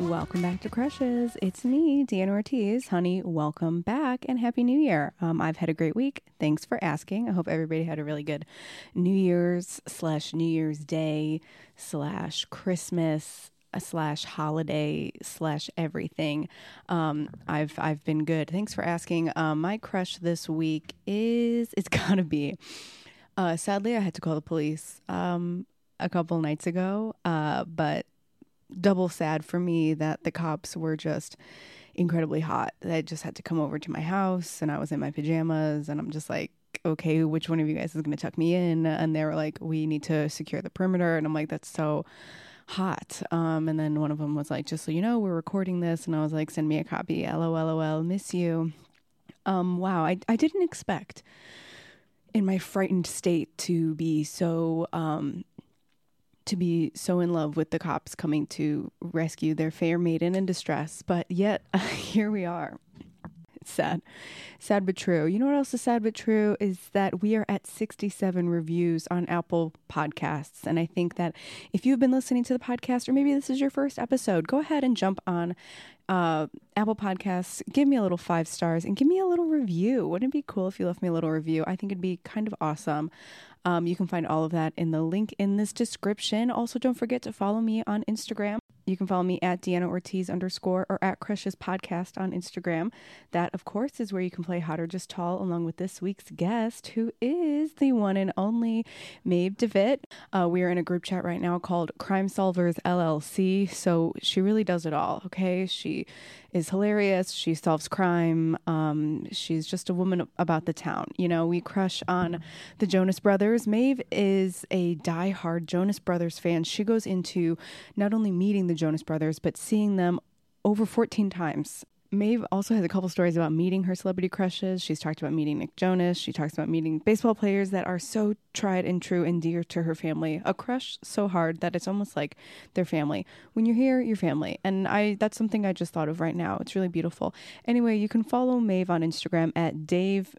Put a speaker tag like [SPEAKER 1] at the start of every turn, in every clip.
[SPEAKER 1] Welcome back to Crushes. It's me, Deanna Ortiz. Honey, welcome back and Happy New Year. Um, I've had a great week. Thanks for asking. I hope everybody had a really good New Year's slash New Year's Day slash Christmas uh, slash holiday slash everything. Um, I've I've been good. Thanks for asking. Um, my crush this week is it's gotta be. Uh, sadly, I had to call the police um, a couple nights ago, uh, but double sad for me that the cops were just incredibly hot. They just had to come over to my house and I was in my pajamas and I'm just like, okay, which one of you guys is going to tuck me in? And they were like, we need to secure the perimeter. And I'm like, that's so hot. Um, and then one of them was like, just so you know, we're recording this. And I was like, send me a copy. LOL, miss you. Um, wow, I, I didn't expect in my frightened state to be so um, to be so in love with the cops coming to rescue their fair maiden in distress, but yet here we are. Sad. Sad but true. You know what else is sad but true is that we are at 67 reviews on Apple Podcasts. And I think that if you've been listening to the podcast, or maybe this is your first episode, go ahead and jump on uh, Apple Podcasts, give me a little five stars and give me a little review. Wouldn't it be cool if you left me a little review? I think it'd be kind of awesome. Um, you can find all of that in the link in this description. Also, don't forget to follow me on Instagram. You can follow me at Deanna Ortiz underscore or at Crushes Podcast on Instagram. That, of course, is where you can play Hot or Just Tall along with this week's guest, who is the one and only Maeve Devitt. Uh, we are in a group chat right now called Crime Solvers LLC. So she really does it all, okay? She is hilarious. She solves crime. Um, she's just a woman about the town. You know, we crush on the Jonas Brothers. Maeve is a die-hard Jonas Brothers fan. She goes into not only meeting the Jonas Brothers, but seeing them over 14 times. Maeve also has a couple stories about meeting her celebrity crushes. She's talked about meeting Nick Jonas. She talks about meeting baseball players that are so tried and true and dear to her family. A crush so hard that it's almost like their family. When you're here, you're family. And I that's something I just thought of right now. It's really beautiful. Anyway, you can follow Maeve on Instagram at Dave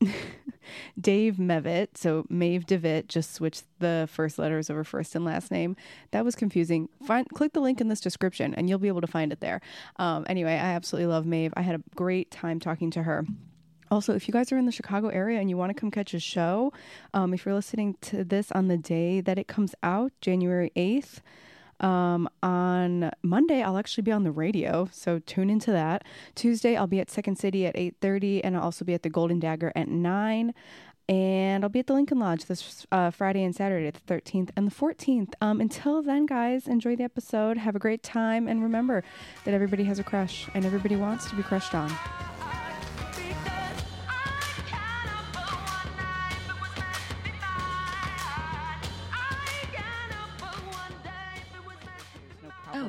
[SPEAKER 1] Dave Mevitt, so Maeve Devitt, just switched the first letters over first and last name. That was confusing. Find, click the link in this description and you'll be able to find it there. Um, anyway, I absolutely love Maeve. I had a great time talking to her. Also, if you guys are in the Chicago area and you want to come catch a show, um, if you're listening to this on the day that it comes out, January 8th, um, on Monday, I'll actually be on the radio, so tune into that. Tuesday, I'll be at Second City at 8.30, and I'll also be at the Golden Dagger at 9 and I'll be at the Lincoln Lodge this uh, Friday and Saturday, the 13th and the 14th. Um, until then, guys, enjoy the episode. Have a great time. And remember that everybody has a crush and everybody wants to be crushed on.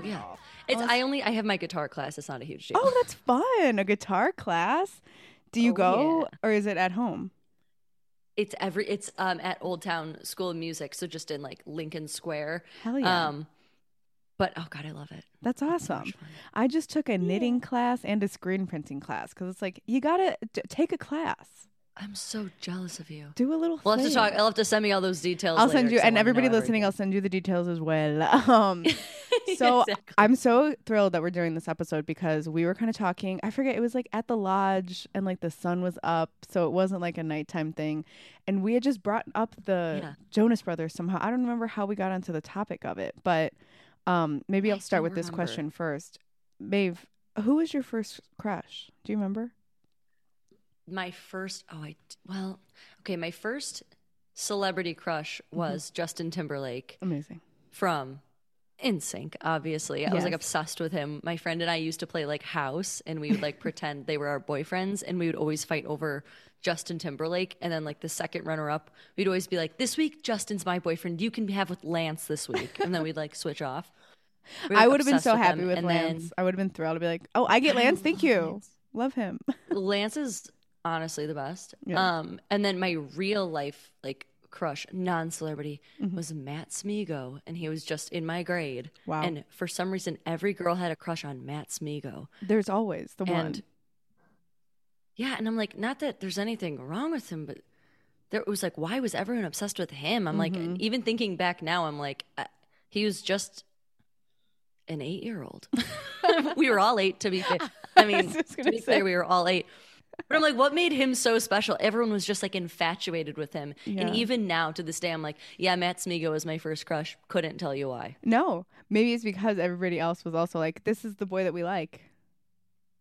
[SPEAKER 2] Yeah. It's I only I have my guitar class. It's not a huge deal.
[SPEAKER 1] Oh, that's fun. A guitar class. Do you
[SPEAKER 2] Oh,
[SPEAKER 1] go
[SPEAKER 2] yeah.
[SPEAKER 1] or is it at home?
[SPEAKER 2] It's every it's um at Old Town School of Music, so just in like Lincoln Square.
[SPEAKER 1] Hell yeah.
[SPEAKER 2] Um but oh god, I love it.
[SPEAKER 1] That's awesome. I just took a knitting class and a screen printing class because it's like you gotta take a class,
[SPEAKER 2] I'm so jealous of you.
[SPEAKER 1] do a little.
[SPEAKER 2] We'll have to talk. I'll have to send me all those details.
[SPEAKER 1] I'll
[SPEAKER 2] later,
[SPEAKER 1] send you, and everybody
[SPEAKER 2] know
[SPEAKER 1] listening, I'll send you the details as well. Um, so
[SPEAKER 2] Exactly.
[SPEAKER 1] I'm so thrilled that we're doing this episode because we were kind of talking. I forget it was like at the lodge and like the sun was up, so it wasn't like a nighttime thing. And we had just brought up the
[SPEAKER 2] Yeah.
[SPEAKER 1] Jonas Brothers somehow. I don't remember how we got onto the topic of it, but um, maybe
[SPEAKER 2] I
[SPEAKER 1] I'll start
[SPEAKER 2] don't
[SPEAKER 1] with this question first. Maeve, who was your first crush? Do you remember?
[SPEAKER 2] My first oh I well okay my first celebrity crush
[SPEAKER 1] Mm-hmm.
[SPEAKER 2] was Justin Timberlake
[SPEAKER 1] Amazing.
[SPEAKER 2] from NSYNC. Obviously, I was like obsessed with him. My friend and I used to play like house, and we would like pretend they were our boyfriends, and we would always fight over Justin Timberlake. And then like the second runner up, we'd always be like, "This week Justin's my boyfriend. You can have with Lance this week," and then we'd like switch off. We
[SPEAKER 1] I would have been so happy
[SPEAKER 2] them.
[SPEAKER 1] with
[SPEAKER 2] and
[SPEAKER 1] Lance. I would have been thrilled to be like, oh, I get Lance. Thank you.
[SPEAKER 2] Lance.
[SPEAKER 1] Love him.
[SPEAKER 2] Then Lance is honestly the best.
[SPEAKER 1] Yeah.
[SPEAKER 2] Um, and then my real life like crush, non celebrity,
[SPEAKER 1] Mm-hmm.
[SPEAKER 2] was Matt Smigo, and he was just in my grade.
[SPEAKER 1] Wow.
[SPEAKER 2] And for some reason, every girl had a crush on Matt Smigo.
[SPEAKER 1] There's always the one.
[SPEAKER 2] Yeah, and I'm like, not that there's anything wrong with him, but there it was like, why was everyone obsessed with him? I'm
[SPEAKER 1] Mm-hmm.
[SPEAKER 2] like, even thinking back now, I'm like, uh, he was just an eight year old. we were all eight, to be fair. I mean,
[SPEAKER 1] just
[SPEAKER 2] to be
[SPEAKER 1] say.
[SPEAKER 2] fair, we were all eight. But I'm like, what made him so special? Everyone was just like infatuated with him.
[SPEAKER 1] Yeah.
[SPEAKER 2] And even now, to this day, I'm like, yeah, Matt Smigo was my first crush. Couldn't tell you why.
[SPEAKER 1] No, maybe it's because everybody else was also like, "This is the boy that we like."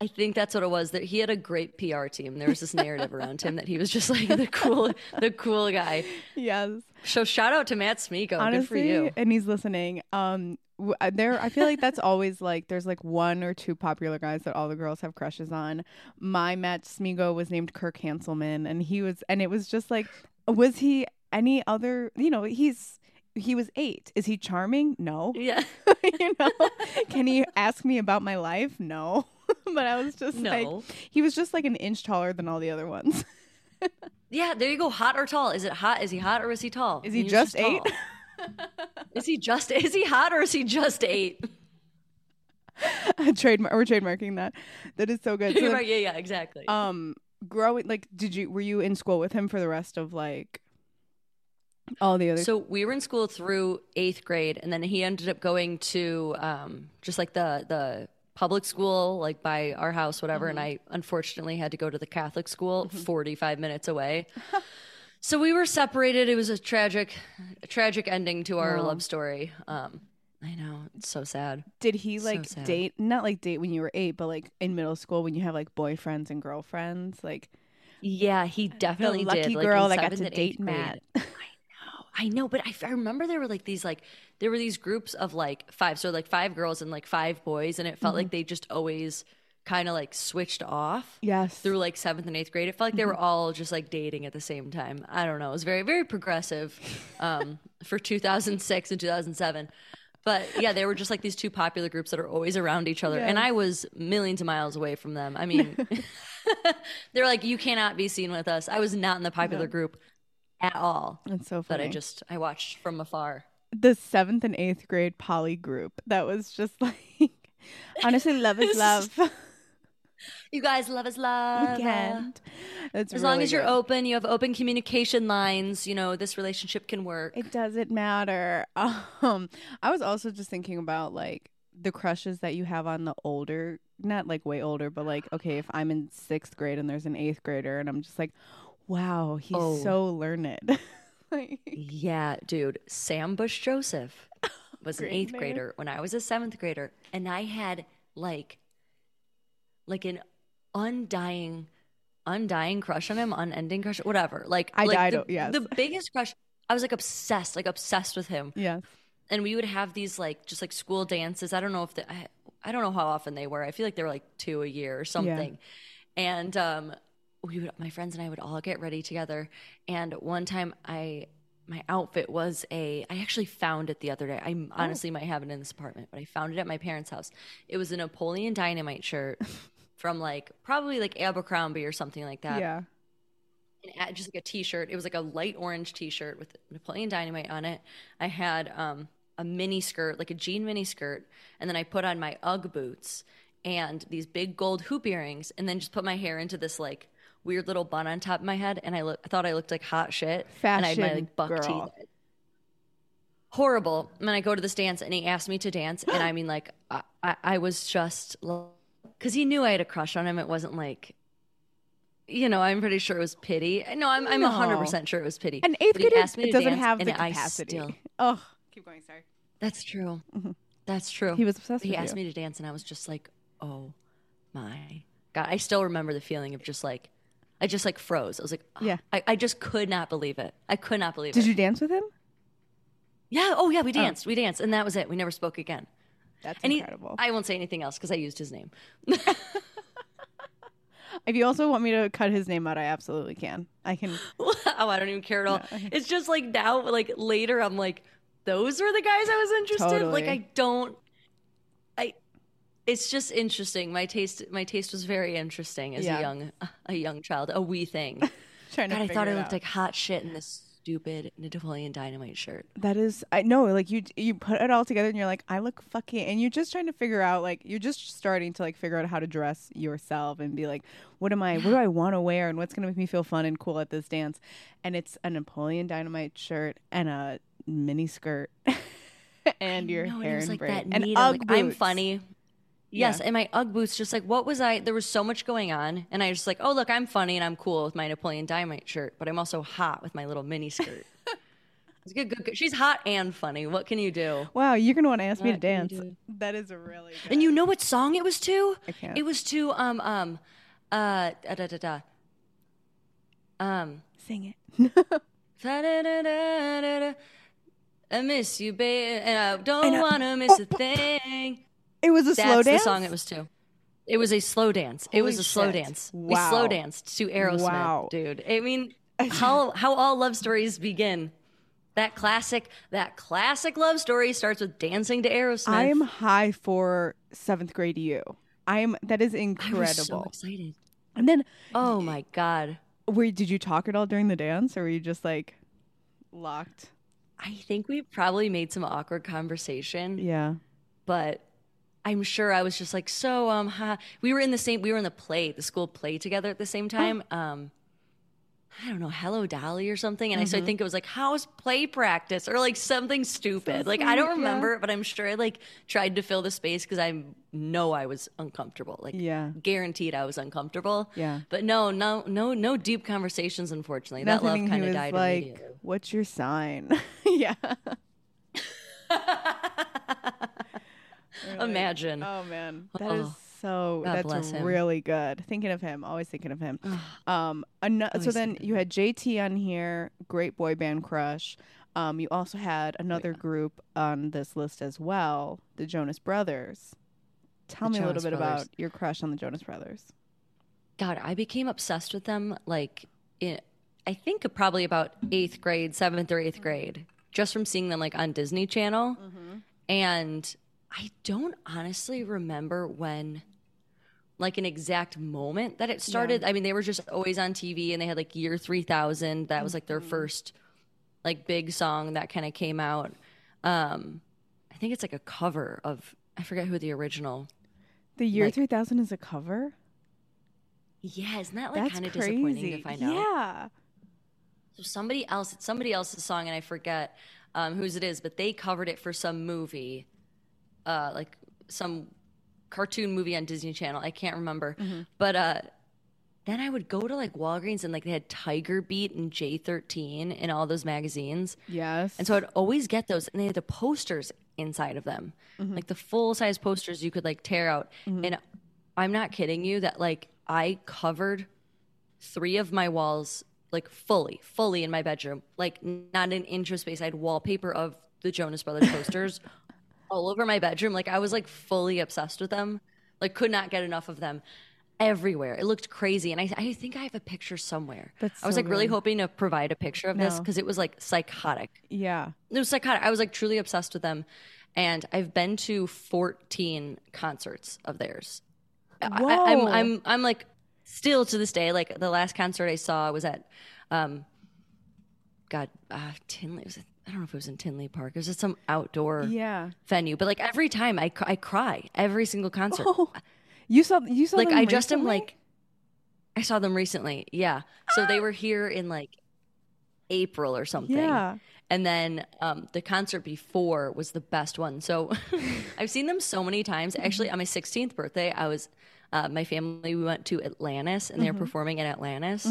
[SPEAKER 2] I think that's what it was. That he had a great PR team. There was this narrative around him that he was just like the cool, the cool guy.
[SPEAKER 1] Yes,
[SPEAKER 2] So shout out to Matt Smigo.
[SPEAKER 1] honestly,
[SPEAKER 2] Good for you.
[SPEAKER 1] and he's listening. Um, uh, there, I feel like that's always like there's like one or two popular guys that all the girls have crushes on. My Matt Smigo was named Kirk Hanselman, and he was, and it was just like, was he any other? You know, he's he was eight. Is he charming? No.
[SPEAKER 2] Yeah.
[SPEAKER 1] you know, can he ask me about my life? No. but I was just like, he was just like an inch taller than all the other ones.
[SPEAKER 2] Yeah, there you go. Hot or tall? Is it hot? Is he hot or is he tall?
[SPEAKER 1] Is he
[SPEAKER 2] He's
[SPEAKER 1] just eight?
[SPEAKER 2] is he just is he hot or is he just eight?
[SPEAKER 1] Trademark. We're trademarking that. That is so good. So,
[SPEAKER 2] yeah, yeah, exactly.
[SPEAKER 1] um, growing like, did you were you in school with him for the rest of like all the other?
[SPEAKER 2] so we were in school through eighth grade, and then he ended up going to um, just like the the public school, like by our house, whatever. And I unfortunately had to go to the Catholic school, forty five minutes away. so we were separated. It was a tragic, a tragic ending to our love story. Um, I know it's so sad.
[SPEAKER 1] did he like
[SPEAKER 2] sad.
[SPEAKER 1] date? Not like date when you were eight, but like in middle school when you have like boyfriends and girlfriends. Like
[SPEAKER 2] Yeah, he definitely
[SPEAKER 1] the lucky
[SPEAKER 2] did. Like,
[SPEAKER 1] girl
[SPEAKER 2] in
[SPEAKER 1] that got to date. Matt.
[SPEAKER 2] I know, but I, I remember there were like these like there were these groups of like five, so like five girls and like five boys, and it felt
[SPEAKER 1] Mm-hmm.
[SPEAKER 2] like they just always kind of like switched off
[SPEAKER 1] yes.
[SPEAKER 2] through like seventh and eighth grade. It felt like they were
[SPEAKER 1] Mm-hmm.
[SPEAKER 2] all just like dating at the same time. I don't know. It was very very progressive um, for 2006 and 2007. But yeah, they were just like these two popular groups that are always around each other, and I was millions of miles away from them. I mean, they're like, you cannot be seen with us. I was not in the popular group at all.
[SPEAKER 1] That's so funny.
[SPEAKER 2] I just I watched from afar.
[SPEAKER 1] the seventh and eighth grade poly group that was just like honestly love is love
[SPEAKER 2] You guys love is love.
[SPEAKER 1] Weekend. It's
[SPEAKER 2] As long as you're
[SPEAKER 1] good.
[SPEAKER 2] open, you have open communication lines, you know, this relationship can work.
[SPEAKER 1] it doesn't matter um i was also just thinking about like the crushes that you have on the older not like way older but like okay if i'm in sixth grade and there's an eighth grader and i'm just like wow he's
[SPEAKER 2] Oh.
[SPEAKER 1] so learned like
[SPEAKER 2] Yeah, dude. Sam Bush Joseph was an eighth grader when I was a seventh grader, and I had like, like an undying, undying crush on him, unending crush, whatever. Like
[SPEAKER 1] I
[SPEAKER 2] like
[SPEAKER 1] died
[SPEAKER 2] The,
[SPEAKER 1] yes.
[SPEAKER 2] the biggest crush. I was like obsessed, like obsessed with him.
[SPEAKER 1] Yeah.
[SPEAKER 2] and we would have these like just like school dances. I don't know if the, I, I don't know how often they were. I feel like they were like two a year or something. And um, we would, my friends and I would all get ready together. And one time, I my outfit was a. I actually found it the other day. I honestly might have it in this apartment, but I found it at my parents' house. It was a Napoleon Dynamite shirt from like probably like Abercrombie or something like that
[SPEAKER 1] yeah
[SPEAKER 2] an ad, just like a t-shirt. It was like a light orange t-shirt with Napoleon Dynamite on it. I had um, a mini skirt, like a jean mini skirt, and then I put on my UGG boots and these big gold hoop earrings, and then just put my hair into this like weird little bun on top of my head, and I, look, I thought I looked like hot shit. and I had my
[SPEAKER 1] Fashion
[SPEAKER 2] like buck
[SPEAKER 1] girl.
[SPEAKER 2] teeth. Horrible. And then I go to this dance, and he asked me to dance, and I mean, like, I, I, I was just because he knew I had a crush on him. It wasn't like you know, I'm pretty sure it was pity. No, I'm I'm
[SPEAKER 1] No.
[SPEAKER 2] 100% sure it was pity.
[SPEAKER 1] an eighth
[SPEAKER 2] But he
[SPEAKER 1] grader
[SPEAKER 2] asked me to
[SPEAKER 1] doesn't
[SPEAKER 2] dance,
[SPEAKER 1] have
[SPEAKER 2] and
[SPEAKER 1] the
[SPEAKER 2] I
[SPEAKER 1] capacity
[SPEAKER 2] still-
[SPEAKER 1] oh keep going sorry
[SPEAKER 2] That's true. Mm-hmm. That's true.
[SPEAKER 1] he was obsessed with that.
[SPEAKER 2] he
[SPEAKER 1] with
[SPEAKER 2] asked
[SPEAKER 1] you.
[SPEAKER 2] me to dance, and I was just like, oh my god! I still remember the feeling of just like, I just like froze. I was like, oh,
[SPEAKER 1] Yeah.
[SPEAKER 2] I, I just could not believe it. I could not believe
[SPEAKER 1] did
[SPEAKER 2] it.
[SPEAKER 1] Did you dance with him
[SPEAKER 2] Yeah. Oh yeah, we oh. danced. We danced, and that was it. We never spoke again.
[SPEAKER 1] that's
[SPEAKER 2] And he,
[SPEAKER 1] incredible
[SPEAKER 2] I won't say anything else because I used his name.
[SPEAKER 1] if you also want me to cut his name out i absolutely can i can
[SPEAKER 2] oh, I don't even care at all. It's just like now, like later, I'm like, those were the guys I was interested. in. Like I don't. It's just interesting. My taste, my taste was very interesting as
[SPEAKER 1] Yeah.
[SPEAKER 2] a young, a young child, a wee thing.
[SPEAKER 1] trying to
[SPEAKER 2] God, I thought I
[SPEAKER 1] it
[SPEAKER 2] looked
[SPEAKER 1] out.
[SPEAKER 2] like hot shit in this stupid Napoleon Dynamite shirt.
[SPEAKER 1] That is, I know, like you you put it all together and you're like, I look fucking, and you're just trying to figure out, like, you're just starting to like figure out how to dress yourself and be like, what am I, what do I want to wear, and what's gonna make me feel fun and cool at this dance, and it's a Napoleon Dynamite shirt and a mini skirt. and your
[SPEAKER 2] No, and
[SPEAKER 1] hair
[SPEAKER 2] was
[SPEAKER 1] and
[SPEAKER 2] like
[SPEAKER 1] braid and
[SPEAKER 2] need.
[SPEAKER 1] UGG
[SPEAKER 2] I'm, like, I'm funny. Yes,
[SPEAKER 1] Yeah.
[SPEAKER 2] and my UGG boots, just like what was I? There was so much going on, and I was just like, oh look, I'm funny and I'm cool with my Napoleon Dynamite shirt, but I'm also hot with my little mini skirt. it's good, good, good. She's hot and funny. What can you do?
[SPEAKER 1] Wow, you're gonna want to ask me to
[SPEAKER 2] What can you
[SPEAKER 1] dance. That is a really good.
[SPEAKER 2] And you know what song it was to?
[SPEAKER 1] I can't.
[SPEAKER 2] It was to um um uh da da da da. Um
[SPEAKER 1] sing it.
[SPEAKER 2] da-da-da-da-da-da. I miss you, babe, and I don't
[SPEAKER 1] I know.
[SPEAKER 2] wanna miss
[SPEAKER 1] Oh,
[SPEAKER 2] a thing.
[SPEAKER 1] It was a
[SPEAKER 2] That's
[SPEAKER 1] slow
[SPEAKER 2] the song it was too. It was a slow dance. it was
[SPEAKER 1] Holy
[SPEAKER 2] a slow
[SPEAKER 1] shit.
[SPEAKER 2] dance. We slow danced to Aerosmith,
[SPEAKER 1] Wow.
[SPEAKER 2] dude. I mean, how how all love stories begin. That classic, that classic love story starts with dancing to Aerosmith.
[SPEAKER 1] I am high for seventh grade you. I am. That is incredible.
[SPEAKER 2] I was so excited.
[SPEAKER 1] and then,
[SPEAKER 2] Oh my god.
[SPEAKER 1] wait, did you talk at all during the dance, or were you just like locked?
[SPEAKER 2] I think we probably made some awkward conversation,
[SPEAKER 1] Yeah.
[SPEAKER 2] but I'm sure I was just like, so um, ha. we were in the same, we were in the play, the school play together at the same time. Um, I don't know, Hello Dolly or something, and I so I think it was like, how's play practice or like something stupid. like I don't remember, it, but I'm sure I like tried to fill the space because I know I was uncomfortable. Like
[SPEAKER 1] Yeah.
[SPEAKER 2] guaranteed I was uncomfortable.
[SPEAKER 1] Yeah.
[SPEAKER 2] But no, no, no, no deep conversations. Unfortunately, that love kind of died
[SPEAKER 1] like,
[SPEAKER 2] immediately.
[SPEAKER 1] "What's your sign?" yeah. Or like,
[SPEAKER 2] Imagine.
[SPEAKER 1] Oh man, that is
[SPEAKER 2] Oh,
[SPEAKER 1] so.
[SPEAKER 2] God
[SPEAKER 1] that's
[SPEAKER 2] bless him.
[SPEAKER 1] really good. Thinking of him, always thinking of him. um, ano- so then you had JT on here, great boy band crush. Um, you also had another group on this list as well, the Jonas Brothers. Tell
[SPEAKER 2] The
[SPEAKER 1] me a little bit
[SPEAKER 2] Brothers.
[SPEAKER 1] about your crush on the Jonas Brothers.
[SPEAKER 2] God, I became obsessed with them like in, I think probably about eighth grade, seventh or eighth grade, just from seeing them like on Disney Channel. And I don't honestly remember when, like an exact moment that it started. I mean, they were just always on TV and they had like Year 3000. That was like their first like big song that kind of came out. Um, I think it's like a cover of, I forget who the original.
[SPEAKER 1] The year
[SPEAKER 2] Like-
[SPEAKER 1] 3000 is a cover.
[SPEAKER 2] Yeah, isn't that like kind of disappointing to find out?
[SPEAKER 1] yeah.
[SPEAKER 2] So somebody else, it's somebody else's song, and I forget um, whose it is, but they covered it for some movie, uh, like some cartoon movie on Disney Channel. I can't remember, but uh, then I would go to like Walgreens and like they had Tiger Beat and J13 in all those magazines,
[SPEAKER 1] Yes.
[SPEAKER 2] and so I'd always get those, and they had the posters inside of them, like the full size posters you could like tear out. And I'm not kidding you that like I covered three of my walls like fully, fully in my bedroom, like not an inch of space. I had wallpaper of the Jonas Brothers posters all over my bedroom. Like I was like fully obsessed with them, like could not get enough of them everywhere. It looked crazy. And I, I think I have a picture somewhere.
[SPEAKER 1] That's
[SPEAKER 2] I was
[SPEAKER 1] so
[SPEAKER 2] like really hoping to provide a picture of this because it was like psychotic.
[SPEAKER 1] yeah.
[SPEAKER 2] It was psychotic. I was like truly obsessed with them. And I've been to 14 concerts of theirs. I, I, I'm,
[SPEAKER 1] Whoa.
[SPEAKER 2] I'm, I'm like still to this day, like the last concert I saw was at, um, God, uh, Tinley. Was it, I don't know if it was in Tinley Park. It was at some outdoor
[SPEAKER 1] Yeah.
[SPEAKER 2] venue. But like every time I, I cry every single concert.
[SPEAKER 1] Oh, you saw you saw
[SPEAKER 2] like I just am like, I saw them recently. Yeah. So they were here in like April or something.
[SPEAKER 1] Yeah.
[SPEAKER 2] And then um, the concert before was the best one. So I've seen them so many times. Actually, on my 16th birthday, I was, uh, my family, we went to Atlantis and they were performing in Atlantis.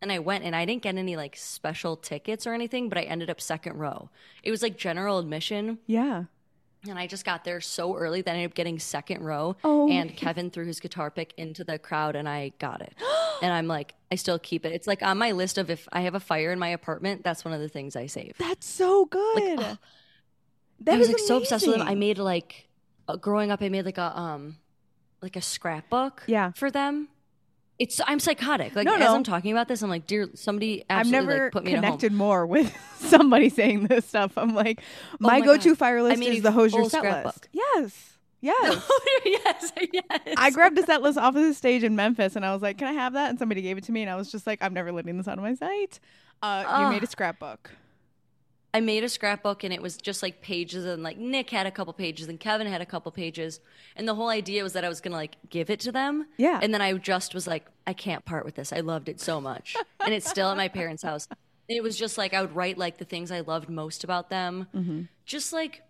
[SPEAKER 2] And I went and I didn't get any like special tickets or anything, but I ended up second row. It was like general admission.
[SPEAKER 1] Yeah.
[SPEAKER 2] And I just got there so early that I ended up getting second row.
[SPEAKER 1] Oh.
[SPEAKER 2] And Kevin threw his guitar pick into the crowd and I got it. and I'm like, I still keep it. It's like on my list of if I have a fire in my apartment, that's one of the things I save.
[SPEAKER 1] That's so good.
[SPEAKER 2] oh,
[SPEAKER 1] That
[SPEAKER 2] I was like so obsessed with them. I made like uh, growing up. I made like a um like a scrapbook.
[SPEAKER 1] Yeah.
[SPEAKER 2] For them, it's I'm psychotic. Like
[SPEAKER 1] No,
[SPEAKER 2] as
[SPEAKER 1] no.
[SPEAKER 2] I'm talking about this, I'm like, dear, somebody
[SPEAKER 1] I've
[SPEAKER 2] absolutely
[SPEAKER 1] never
[SPEAKER 2] like, put me
[SPEAKER 1] connected more with somebody saying this stuff. I'm like, my,
[SPEAKER 2] Oh my
[SPEAKER 1] go-to
[SPEAKER 2] God.
[SPEAKER 1] fire list
[SPEAKER 2] made
[SPEAKER 1] is
[SPEAKER 2] a
[SPEAKER 1] the Hozier
[SPEAKER 2] full
[SPEAKER 1] set list.
[SPEAKER 2] scrapbook.
[SPEAKER 1] Yes. Yes.
[SPEAKER 2] yes, yes.
[SPEAKER 1] I grabbed a set list off of the stage in Memphis and I was like, can I have that? And somebody gave it to me and I was just like, I'm never letting this out of my sight. Uh, you
[SPEAKER 2] Ugh.
[SPEAKER 1] made a scrapbook.
[SPEAKER 2] I made a scrapbook and it was just like pages and like Nick had a couple pages and Kevin had a couple pages and the whole idea was that I was gonna like give it to them.
[SPEAKER 1] Yeah.
[SPEAKER 2] And then I just was like, I can't part with this. I loved it so much. and it's still at my parents' house. And it was just like I would write like the things I loved most about them.
[SPEAKER 1] Mm-hmm.
[SPEAKER 2] Just like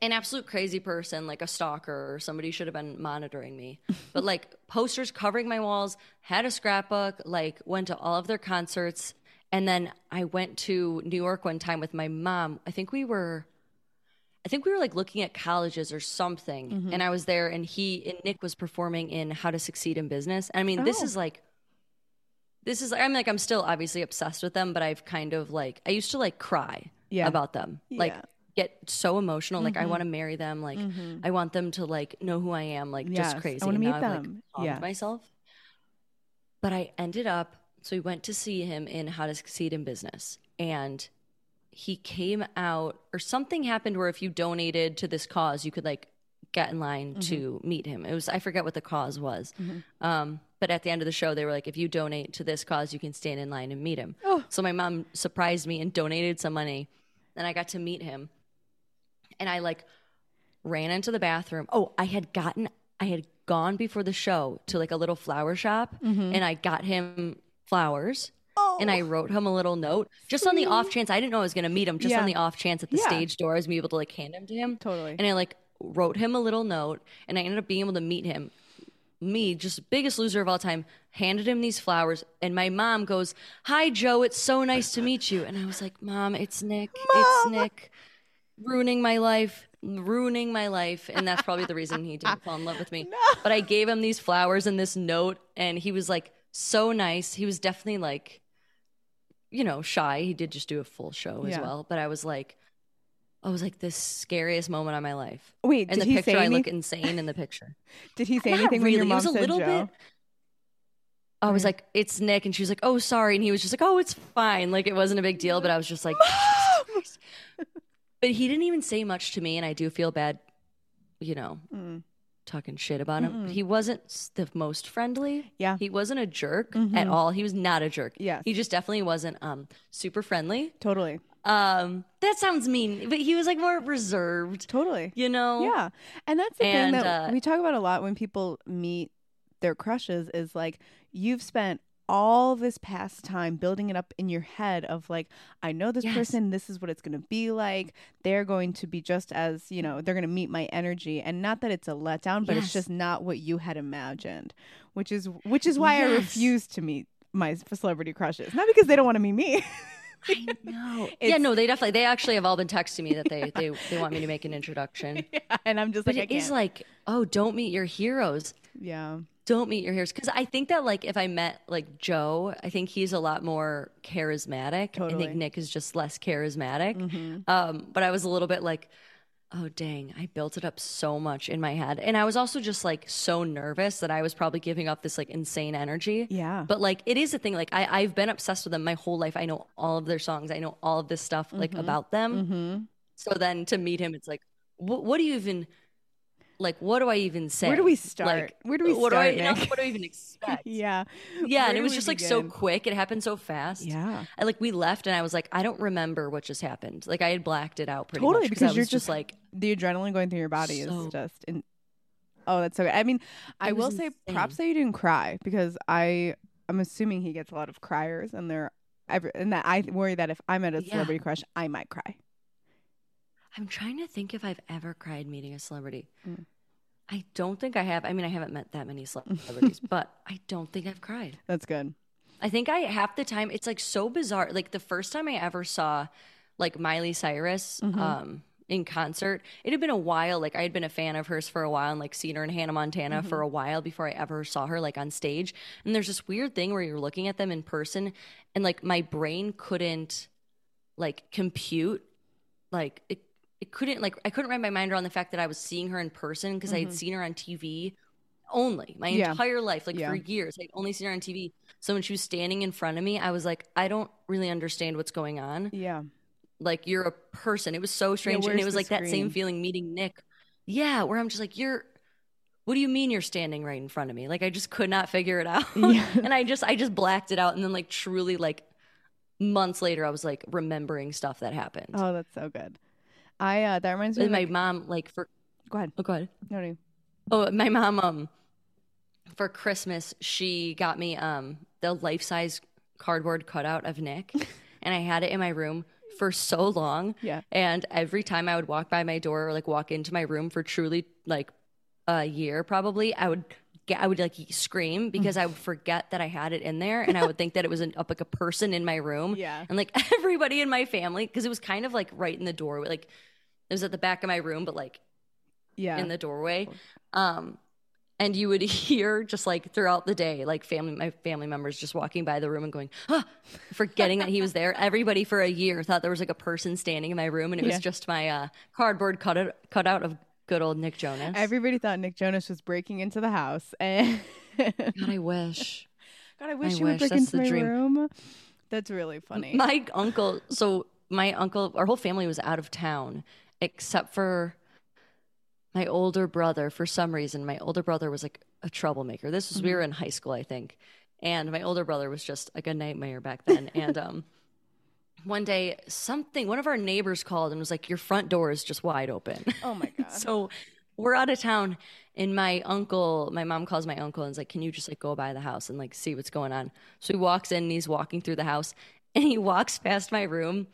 [SPEAKER 2] an absolute crazy person, like a stalker or somebody should have been monitoring me. But like posters covering my walls, had a scrapbook, like went to all of their concerts. And then I went to New York one time with my mom. I think we were I think we were like looking at colleges or something.
[SPEAKER 1] Mm-hmm.
[SPEAKER 2] And I was there and he and Nick was performing in How to Succeed in Business. I mean, this
[SPEAKER 1] Oh.
[SPEAKER 2] is like this is I'm like I'm still obviously obsessed with them, but I've kind of like I used to like cry
[SPEAKER 1] Yeah.
[SPEAKER 2] about them. Like
[SPEAKER 1] Yeah. Mm-hmm.
[SPEAKER 2] get so emotional. Like I want to marry them. Like I want them to like know who I am. Like
[SPEAKER 1] Yes,
[SPEAKER 2] just
[SPEAKER 1] I
[SPEAKER 2] crazy.
[SPEAKER 1] wanna
[SPEAKER 2] And
[SPEAKER 1] meet
[SPEAKER 2] now I've, like,
[SPEAKER 1] them. Yes.
[SPEAKER 2] myself. But I ended up so we went to see him in How to Succeed in Business. And he came out or something happened where if you donated to this cause, you could like get in line
[SPEAKER 1] Mm-hmm.
[SPEAKER 2] to meet him. It was I forget what the cause was. Um, but at the end of the show, they were like, if you donate to this cause, you can stand in line and meet him.
[SPEAKER 1] Oh.
[SPEAKER 2] So my mom surprised me and donated some money, and I got to meet him. And I like ran into the bathroom. Oh, I had gotten, I had gone before the show to like a little flower shop, and I got him flowers. And I oh. wrote him a little note just on the off chance. I didn't know I was going to meet him. Just
[SPEAKER 1] Yeah.
[SPEAKER 2] on the off chance at the
[SPEAKER 1] Yeah.
[SPEAKER 2] stage door, I was be able to like hand him to him.
[SPEAKER 1] Totally.
[SPEAKER 2] And I like wrote him a little note, and I ended up being able to meet him. Me, just biggest loser of all time, handed him these flowers, and my mom goes, "Hi, Joe. It's so nice to meet you." And I was like, "Mom, it's Nick. It's Nick, ruining my life." Ruining my life, and that's probably the reason he didn't fall in love with me. But I gave him these flowers and this note, and he was like so nice. He was definitely like, you know, shy. He did just do a full show as
[SPEAKER 1] Yeah.
[SPEAKER 2] well. But I was like, I was like the scariest moment of my life.
[SPEAKER 1] Wait,
[SPEAKER 2] In
[SPEAKER 1] did
[SPEAKER 2] the
[SPEAKER 1] he
[SPEAKER 2] picture,
[SPEAKER 1] say
[SPEAKER 2] I look insane in the picture.
[SPEAKER 1] Did he say
[SPEAKER 2] Not
[SPEAKER 1] anything when your
[SPEAKER 2] really.
[SPEAKER 1] mom
[SPEAKER 2] it was a little
[SPEAKER 1] Joe?
[SPEAKER 2] bit. I was like, "It's Nick," and she was like, "Oh, sorry," and he was just like, "Oh, it's fine." Like it wasn't a big deal, but I was just like, but he didn't even say much to me, and I do feel bad, you know,
[SPEAKER 1] Mm.
[SPEAKER 2] Talking shit about him. He wasn't s- the most friendly.
[SPEAKER 1] Yeah.
[SPEAKER 2] he wasn't a jerk at all. He was not a jerk.
[SPEAKER 1] Yes.
[SPEAKER 2] he just definitely wasn't um super friendly.
[SPEAKER 1] Totally.
[SPEAKER 2] Um, that sounds mean, but he was like more reserved.
[SPEAKER 1] Totally.
[SPEAKER 2] You know?
[SPEAKER 1] Yeah. And that's the
[SPEAKER 2] And,
[SPEAKER 1] thing that
[SPEAKER 2] uh,
[SPEAKER 1] we talk about a lot when people meet their crushes is like you've spent all this past time building it up in your head of like I know this
[SPEAKER 2] Yes.
[SPEAKER 1] person this is what it's going to be like they're going to be just as you know they're going to meet my energy and not that it's a letdown but it's just not what you had imagined which is which is why I refuse to meet my celebrity crushes not because they don't want to meet me
[SPEAKER 2] I know. yeah, no, they definitely they actually have all been texting me that they they, they want me to make an introduction.
[SPEAKER 1] Yeah, and I'm just
[SPEAKER 2] But
[SPEAKER 1] like
[SPEAKER 2] it is like, oh, don't meet your heroes.
[SPEAKER 1] yeah
[SPEAKER 2] Don't meet your heroes. Because I think that like if I met like Joe, I think he's a lot more charismatic. I
[SPEAKER 1] Totally. Mm-hmm.
[SPEAKER 2] think Nick is just less charismatic. Um, but I was a little bit like, oh dang, I built it up so much in my head. And I was also just like so nervous that I was probably giving off this like insane energy.
[SPEAKER 1] Yeah.
[SPEAKER 2] But like it is a thing. Like I, I've been obsessed with them my whole life. I know all of their songs. I know all of this stuff like
[SPEAKER 1] Mm-hmm.
[SPEAKER 2] about them. So then to meet him, it's like, what, what do you even like? What do I even say?
[SPEAKER 1] Where do we start?
[SPEAKER 2] Like,
[SPEAKER 1] Where do we
[SPEAKER 2] what
[SPEAKER 1] start,
[SPEAKER 2] Do I,
[SPEAKER 1] Nick?
[SPEAKER 2] What do I even expect?
[SPEAKER 1] yeah
[SPEAKER 2] Yeah,
[SPEAKER 1] Where
[SPEAKER 2] and it was just like so quick. It happened so fast.
[SPEAKER 1] Yeah.
[SPEAKER 2] I like we left, and I was like, I don't remember what just happened. Like I had blacked it out pretty
[SPEAKER 1] Totally,
[SPEAKER 2] much
[SPEAKER 1] because you're
[SPEAKER 2] was
[SPEAKER 1] just-
[SPEAKER 2] just like,
[SPEAKER 1] the adrenaline going through your body
[SPEAKER 2] So-
[SPEAKER 1] is just in oh that's so good. i mean i will
[SPEAKER 2] was
[SPEAKER 1] say
[SPEAKER 2] insane.
[SPEAKER 1] props that you didn't cry because i i'm assuming he gets a lot of criers and they're every, and that i worry that if i'm at a
[SPEAKER 2] Yeah.
[SPEAKER 1] celebrity crush i might cry
[SPEAKER 2] I'm trying to think if I've ever cried meeting a celebrity.
[SPEAKER 1] Mm.
[SPEAKER 2] I don't think I have. I mean, I haven't met that many celebrities, but I don't think I've cried.
[SPEAKER 1] that's good
[SPEAKER 2] I think I half the time it's like so bizarre. Like the first time I ever saw like Miley Cyrus
[SPEAKER 1] Mm-hmm.
[SPEAKER 2] um in concert, it had been a while. Like I had been a fan of hers for a while and like seen her in Hannah Montana
[SPEAKER 1] Mm-hmm.
[SPEAKER 2] for a while before I ever saw her like on stage. And there's this weird thing where you're looking at them in person and like my brain couldn't like compute like it it couldn't like I couldn't wrap my mind around the fact that I was seeing her in person because I had seen her on TV only my
[SPEAKER 1] Mm-hmm. Yeah.
[SPEAKER 2] entire life, like
[SPEAKER 1] Yeah.
[SPEAKER 2] for years. I'd only seen her on TV. So when she was standing in front of me, I was like, I don't really understand what's going on.
[SPEAKER 1] yeah
[SPEAKER 2] Like you're a person. It was so strange. and it was like that same feeling meeting Nick. Yeah, where I'm just like, you're what do you mean you're standing right in front of me? Like I just could not figure it out.
[SPEAKER 1] Yeah.
[SPEAKER 2] and I just I just blacked it out and then like truly like months later I was like remembering stuff that happened.
[SPEAKER 1] oh that's so good i uh that reminds me of,
[SPEAKER 2] my
[SPEAKER 1] like,
[SPEAKER 2] mom like for
[SPEAKER 1] go ahead
[SPEAKER 2] oh go ahead.
[SPEAKER 1] no no
[SPEAKER 2] Oh, my mom um for Christmas she got me um the life size cardboard cutout of Nick, and I had it in my room for so long.
[SPEAKER 1] Yeah.
[SPEAKER 2] And every time I would walk by my door or like walk into my room for truly like a year, probably, I would I would like scream because I would forget that I had it in there, and I would think that it was an, up like a person in my room.
[SPEAKER 1] Yeah.
[SPEAKER 2] And like everybody in my family, because it was kind of like right in the doorway, like it was at the back of my room, but like
[SPEAKER 1] Yeah.
[SPEAKER 2] in the doorway. Um, and you would hear just like throughout the day, like family, my family members just walking by the room and going, ah, forgetting that he was there. Everybody for a year thought there was like a person standing in my room, and it
[SPEAKER 1] Yeah.
[SPEAKER 2] was just my uh, cardboard cutout cutout of good old Nick Jonas.
[SPEAKER 1] Everybody thought Nick Jonas was breaking into the house, and
[SPEAKER 2] God, I wish.
[SPEAKER 1] God, I wish
[SPEAKER 2] I
[SPEAKER 1] you would break
[SPEAKER 2] That's
[SPEAKER 1] into
[SPEAKER 2] the
[SPEAKER 1] my
[SPEAKER 2] dream.
[SPEAKER 1] room. That's really funny.
[SPEAKER 2] My uncle, so my uncle, our whole family was out of town except for my older brother. For some reason, my older brother was like a troublemaker. This was, we were in high school, I think. And my older brother was just like a nightmare back then. and, um, one day, something, one of our neighbors called and was like, Your front door is just wide open.
[SPEAKER 1] oh my god.
[SPEAKER 2] So we're out of town, and my uncle, my mom calls my uncle and is like, "Can you just like go by the house and like see what's going on?" So he walks in and he's walking through the house, and he walks past my room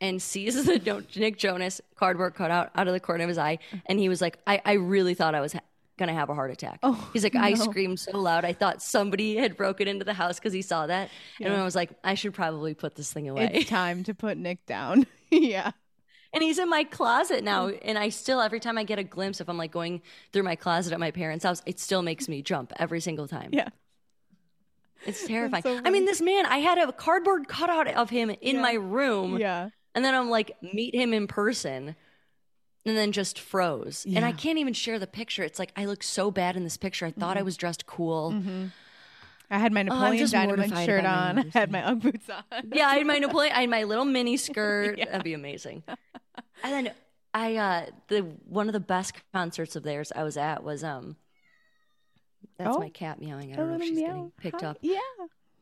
[SPEAKER 2] and sees the Nick Jonas cardboard cutout out out of the corner of his eye, and he was like, "I, I really thought I was." Ha- Gonna have a heart attack.
[SPEAKER 1] Oh,
[SPEAKER 2] He's like, I screamed so loud, I thought somebody had broken into the house because he saw that. And I was like, I should probably put this thing away.
[SPEAKER 1] it's time to put Nick down. yeah.
[SPEAKER 2] And he's in my closet now. Mm. And I still, every time I get a glimpse, if I'm like going through my closet at my parents' house, it still makes me jump every single time.
[SPEAKER 1] Yeah.
[SPEAKER 2] It's terrifying.
[SPEAKER 1] so
[SPEAKER 2] I mean, this man, I had a cardboard cutout of him in
[SPEAKER 1] Yeah.
[SPEAKER 2] my room.
[SPEAKER 1] Yeah.
[SPEAKER 2] And then I'm like, meet him in person. And then just froze. And I can't even share the picture. It's like, I look so bad in this picture. I thought I was dressed cool.
[SPEAKER 1] I had my Napoleon
[SPEAKER 2] Oh,
[SPEAKER 1] Dynamite shirt on. I had my Ugg boots on.
[SPEAKER 2] Yeah, I had my Napoleon, I had my little mini skirt. That'd be amazing. And then I uh the one of the best concerts of theirs I was at was um that's
[SPEAKER 1] Oh.
[SPEAKER 2] my cat meowing. I don't know if she's
[SPEAKER 1] meow.
[SPEAKER 2] getting picked
[SPEAKER 1] Hi-
[SPEAKER 2] up.
[SPEAKER 1] Yeah.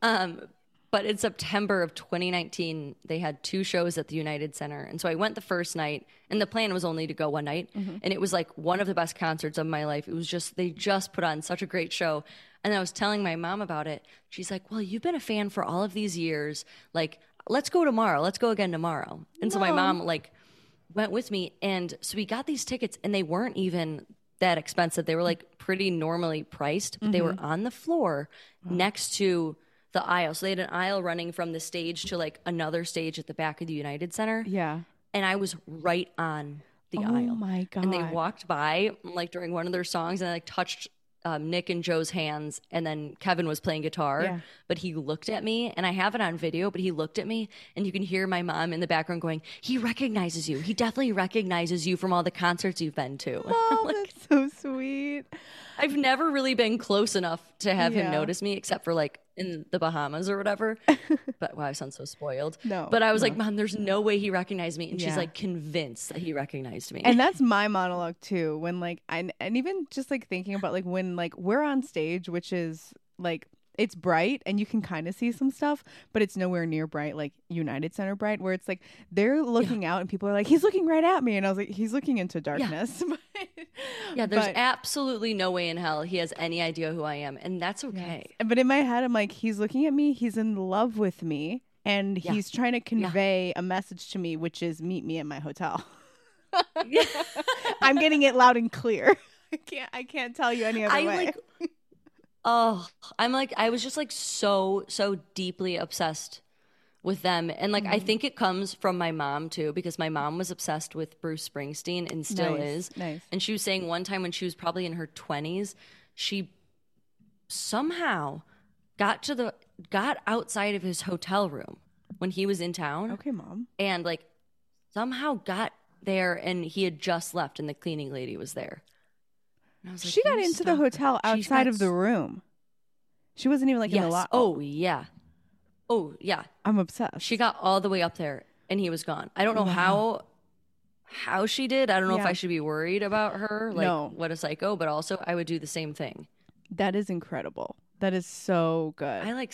[SPEAKER 2] Um but in September of 2019, they had two shows at the United Center. And so I went the first night, and the plan was only to go one night.
[SPEAKER 1] Mm-hmm.
[SPEAKER 2] And it was like one of the best concerts of my life. It was just, they just put on such a great show. And I was telling my mom about it. She's like, Well, you've been a fan for all of these years. Like, let's go tomorrow. Let's go again tomorrow. And so my mom, like, went with me. And so we got these tickets, and they weren't even that expensive. They were like pretty normally priced, but they were on the floor next to the aisle. So they had an aisle running from the stage to like another stage at the back of the United Center.
[SPEAKER 1] Yeah.
[SPEAKER 2] And I was right on the
[SPEAKER 1] Oh
[SPEAKER 2] aisle.
[SPEAKER 1] Oh my god.
[SPEAKER 2] And they walked by like during one of their songs and I like touched um, Nick and Joe's hands, and then Kevin was playing guitar.
[SPEAKER 1] Yeah.
[SPEAKER 2] But he looked at me, and I have it on video. But he looked at me, and you can hear my mom in the background going, "He recognizes you. He definitely recognizes you from all the concerts you've been to."
[SPEAKER 1] Oh, that's so sweet.
[SPEAKER 2] I've never really been close enough to have
[SPEAKER 1] Yeah.
[SPEAKER 2] him notice me, except for like in the Bahamas or whatever. but wow, I sound so spoiled.
[SPEAKER 1] No,
[SPEAKER 2] but I was like, Mom, there's no way he recognized me, and
[SPEAKER 1] Yeah.
[SPEAKER 2] she's like convinced that he recognized me.
[SPEAKER 1] and that's my monologue too when like I, and even just like thinking about like when like we're on stage which is like it's bright and you can kind of see some stuff but it's nowhere near bright like united center bright where it's like they're looking out and people are like he's looking right at me and i was like he's looking into darkness.
[SPEAKER 2] Yeah, there's
[SPEAKER 1] but-
[SPEAKER 2] absolutely no way in hell he has any idea who I am, and that's okay.
[SPEAKER 1] but in my head i'm like he's looking at me he's in love with me and
[SPEAKER 2] Yeah.
[SPEAKER 1] he's trying to convey a message to me which is meet me at my hotel. I'm getting it loud and clear. I can't i can't tell you any other
[SPEAKER 2] I
[SPEAKER 1] way.
[SPEAKER 2] like oh i'm like i was just like so so deeply obsessed with them and like
[SPEAKER 1] Mm-hmm.
[SPEAKER 2] i think it comes from my mom too because my mom was obsessed with bruce springsteen and still
[SPEAKER 1] Nice,
[SPEAKER 2] is
[SPEAKER 1] nice.
[SPEAKER 2] and she was saying one time when she was probably in her 20s she somehow got to the got outside of his hotel room when he was in town
[SPEAKER 1] okay mom
[SPEAKER 2] and like somehow got there and he had just left and the cleaning lady was there and I was like,
[SPEAKER 1] she got into the hotel outside
[SPEAKER 2] got
[SPEAKER 1] of the room. She wasn't even like in the lot.
[SPEAKER 2] Oh yeah. Oh yeah.
[SPEAKER 1] I'm obsessed.
[SPEAKER 2] She got all the way up there and he was gone. I don't know how how she did. I don't know if I should be worried about her. Like
[SPEAKER 1] No.
[SPEAKER 2] what a psycho, but also I would do the same thing.
[SPEAKER 1] that is incredible. That is so good.
[SPEAKER 2] I like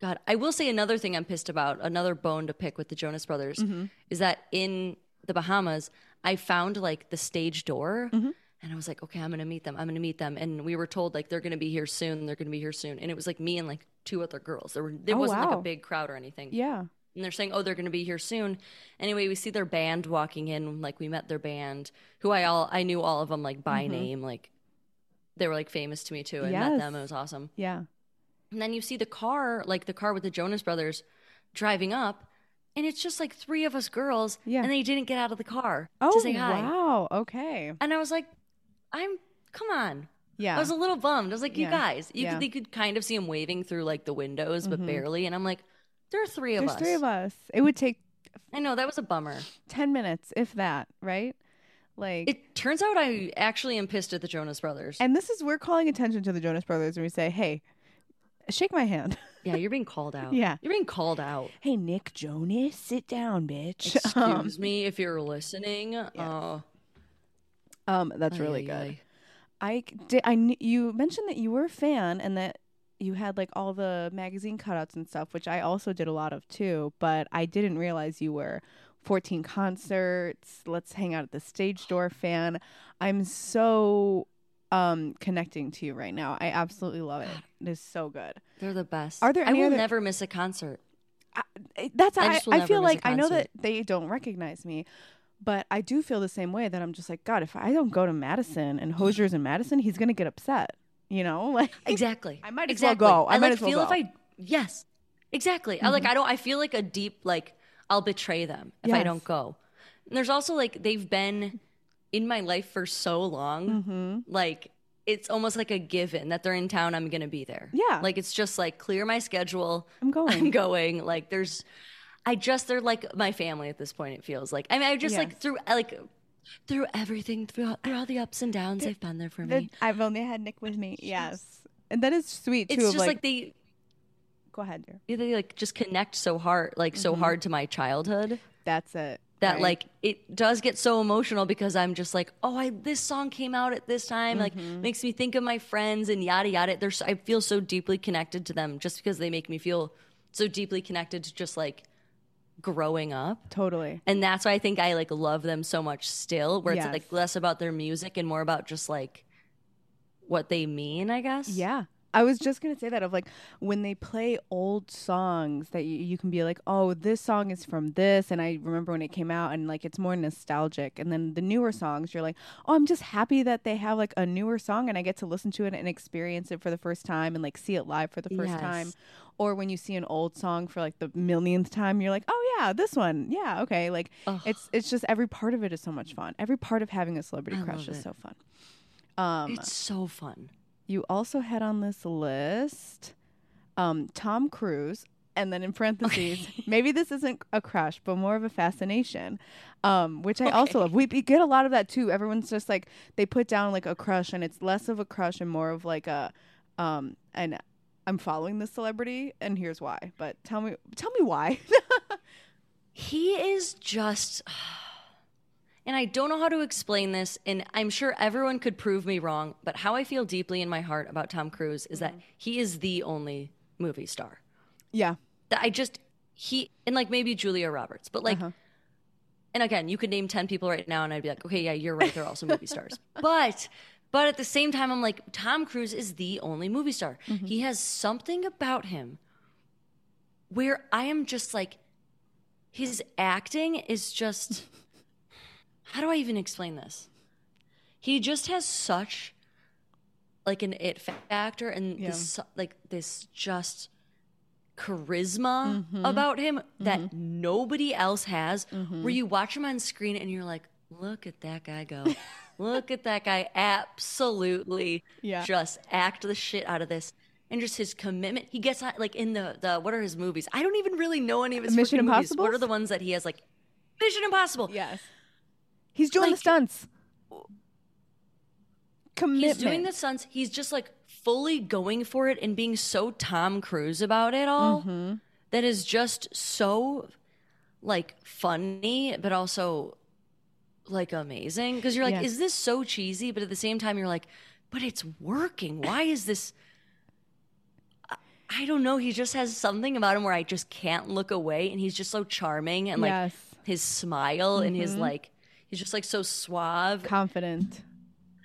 [SPEAKER 2] God, I will say another thing I'm pissed about, another bone to pick with the Jonas Brothers
[SPEAKER 1] Mm-hmm.
[SPEAKER 2] is that in the Bahamas, I found like the stage door
[SPEAKER 1] Mm-hmm.
[SPEAKER 2] And I was like, okay, I'm going to meet them. I'm going to meet them. And we were told like they're going to be here soon. They're going to be here soon. And it was like me and like two other girls. There were, there
[SPEAKER 1] Oh,
[SPEAKER 2] wasn't like a big crowd or anything.
[SPEAKER 1] yeah.
[SPEAKER 2] and they're saying, "Oh, they're going to be here soon." Anyway, we see their band walking in. Like we met their band, who I all I knew all of them like by mm-hmm. name. Like they were like famous to me too. I met them. It was awesome.
[SPEAKER 1] Yeah.
[SPEAKER 2] And then you see the car, like the car with the Jonas Brothers, driving up, and it's just like three of us girls,
[SPEAKER 1] Yeah.
[SPEAKER 2] and they didn't get out of the car
[SPEAKER 1] Oh
[SPEAKER 2] to say hi.
[SPEAKER 1] wow. Okay.
[SPEAKER 2] And I was like, "I'm come on."
[SPEAKER 1] Yeah.
[SPEAKER 2] I was a little bummed. I was like, "You
[SPEAKER 1] Yeah.
[SPEAKER 2] guys, you
[SPEAKER 1] Yeah.
[SPEAKER 2] Could, they could kind of see him waving through like the windows, but barely." And I'm like, "There are three of us.
[SPEAKER 1] There's
[SPEAKER 2] us."
[SPEAKER 1] three of us. It would take
[SPEAKER 2] I know that was a bummer.
[SPEAKER 1] ten minutes, if that. Right. Like.
[SPEAKER 2] It turns out I actually am pissed at the Jonas Brothers.
[SPEAKER 1] and this is we're calling attention to the Jonas Brothers, and we say, "Hey, shake my hand."
[SPEAKER 2] yeah, you're being called out.
[SPEAKER 1] Yeah.
[SPEAKER 2] you're being called out.
[SPEAKER 1] hey, Nick Jonas, sit down, bitch. Um,
[SPEAKER 2] Excuse me if you're listening. Uh,
[SPEAKER 1] um, that's really
[SPEAKER 2] ay,
[SPEAKER 1] good.
[SPEAKER 2] ay.
[SPEAKER 1] I did. I kn- you mentioned that you were a fan and that you had like all the magazine cutouts and stuff, which I also did a lot of too. But I didn't realize you were 14 concerts. Let's hang out at the stage door fan. I'm so um connecting to you right now. I absolutely love it. It is so good.
[SPEAKER 2] They're the best.
[SPEAKER 1] Are there
[SPEAKER 2] I will
[SPEAKER 1] other-
[SPEAKER 2] never miss a concert.
[SPEAKER 1] I- That's
[SPEAKER 2] I
[SPEAKER 1] I, I, feel like I know that they don't recognize me, but I do feel the same way that I'm just like God. If I don't go to Madison and Hozier's in Madison, he's gonna get upset. You know, like
[SPEAKER 2] Exactly.
[SPEAKER 1] I might as well
[SPEAKER 2] exactly.
[SPEAKER 1] go. I might
[SPEAKER 2] like
[SPEAKER 1] as well
[SPEAKER 2] feel
[SPEAKER 1] go. Mm-hmm.
[SPEAKER 2] if I yes, exactly. I like I don't. I feel like a deep like I'll betray them if I don't go. And there's also like they've been in my life for so long.
[SPEAKER 1] Mm-hmm.
[SPEAKER 2] Like it's almost like a given that they're in town. I'm gonna be there.
[SPEAKER 1] Yeah.
[SPEAKER 2] Like it's just like clear my schedule.
[SPEAKER 1] I'm going.
[SPEAKER 2] I'm going. Like there's. I just they're like my family at this point. It feels like I mean I just like through like through everything through through all the ups and downs they've been there for
[SPEAKER 1] The-
[SPEAKER 2] me.
[SPEAKER 1] I've only had Nick with me. Yes, and that is sweet too.
[SPEAKER 2] It's just
[SPEAKER 1] like,
[SPEAKER 2] like they
[SPEAKER 1] go ahead, dear.
[SPEAKER 2] they like just connect so hard like so mm-hmm. hard to my childhood
[SPEAKER 1] That's it.
[SPEAKER 2] that
[SPEAKER 1] right?
[SPEAKER 2] like it does get so emotional because I'm just like oh I this song came out at this time like mm-hmm. makes me think of my friends and yada yada there's I feel so deeply connected to them just because they make me feel so deeply connected to just like growing up
[SPEAKER 1] totally.
[SPEAKER 2] and that's why I think I like love them so much still where it's like less about their music and more about just like what they mean I guess
[SPEAKER 1] Yeah. I was just gonna say that of like when they play old songs that you, you can be like, oh, this song is from this, and I remember when it came out, and like it's more nostalgic. And then the newer songs, you're like, oh, I'm just happy that they have like a newer song, and I get to listen to it and experience it for the first time, and like see it live for the first
[SPEAKER 2] Yes.
[SPEAKER 1] time. Or when you see an old song for like the millionth time, you're like, oh yeah, this one, yeah, okay. Like
[SPEAKER 2] Ugh.
[SPEAKER 1] it's it's just every part of it is so much fun. Every part of having a celebrity
[SPEAKER 2] I
[SPEAKER 1] crush is
[SPEAKER 2] it.
[SPEAKER 1] so fun. Um,
[SPEAKER 2] it's so fun
[SPEAKER 1] you also had on this list um, Tom Cruise, and then in parentheses, maybe this isn't a crush, but more of a fascination, um, which I also love. We, we get a lot of that too. Everyone's just like they put down like a crush, and it's less of a crush and more of like a, um, and I'm following this celebrity, and here's why. But tell me, tell me why.
[SPEAKER 2] He is just. And I don't know how to explain this, and I'm sure everyone could prove me wrong, but how I feel deeply in my heart about Tom Cruise is that mm-hmm. he is the only movie star.
[SPEAKER 1] yeah,
[SPEAKER 2] That I just, he, and like maybe Julia Roberts, but like, uh-huh. and again, you could name 10 people right now, and I'd be like, okay, yeah, you're right, they're also movie stars. But, but at the same time, I'm like, Tom Cruise is the only movie star. He has something about him where I am just like, his acting is just how do I even explain this? He just has such like an it factor and
[SPEAKER 1] Yeah.
[SPEAKER 2] this like this just charisma
[SPEAKER 1] Mm-hmm.
[SPEAKER 2] about him that nobody else has
[SPEAKER 1] Mm-hmm.
[SPEAKER 2] where you watch him on screen and you're like look at that guy go look at that guy absolutely
[SPEAKER 1] Yeah.
[SPEAKER 2] just act the shit out of this and just his commitment he gets on like in the the what are his movies i don't even really know any of his
[SPEAKER 1] Mission
[SPEAKER 2] Impossible. movies. what are the ones that he has like mission impossible
[SPEAKER 1] yes, he's doing the stunts. Commitment.
[SPEAKER 2] he's doing the stunts he's just like fully going for it and being so tom cruise about it all
[SPEAKER 1] Mm-hmm.
[SPEAKER 2] that is just so like funny but also like amazing because you're like
[SPEAKER 1] Yes.
[SPEAKER 2] is this so cheesy but at the same time you're like but it's working why is this I- don't know. He just has something about him where I just can't look away, and he's just so charming, and like
[SPEAKER 1] Yes.
[SPEAKER 2] his smile and
[SPEAKER 1] Mm-hmm.
[SPEAKER 2] his like, he's just like so suave.
[SPEAKER 1] confident.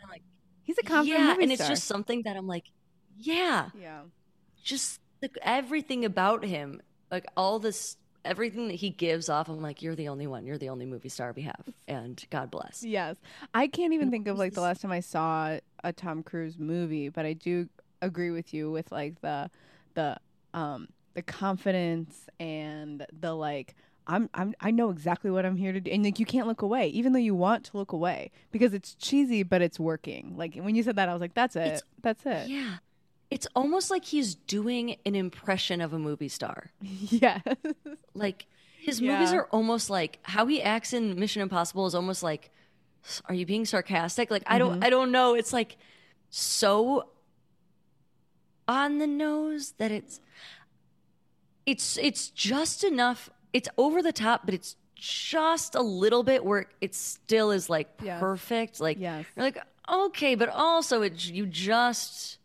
[SPEAKER 2] Like,
[SPEAKER 1] He's a confident
[SPEAKER 2] yeah, and it's just something that I'm like, yeah,
[SPEAKER 1] yeah.
[SPEAKER 2] just the, everything about him, like all this, everything that he gives off. I'm like, you're the only one. You're the only movie star we have, and God bless.
[SPEAKER 1] Yes. I can't even think of like the last time I saw a Tom Cruise movie, but I do agree with you with like the the um the confidence and the like I'm I'm I know exactly what I'm here to do. And like you can't look away, even though you want to look away. Because it's cheesy but it's working. Like when you said that I was like, That's it.
[SPEAKER 2] It's-
[SPEAKER 1] That's it.
[SPEAKER 2] Yeah. It's almost like he's doing an impression of a movie star.
[SPEAKER 1] Yeah.
[SPEAKER 2] Like his movies are almost like how he acts in Mission Impossible is almost like are you being sarcastic? Like I don't mm-hmm. I don't know. It's like so on the nose that it's it's it's just enough. It's over the top, but it's just a little bit where it still is like
[SPEAKER 1] Yes.
[SPEAKER 2] perfect. Like
[SPEAKER 1] Yes.
[SPEAKER 2] you're like okay, but also it you just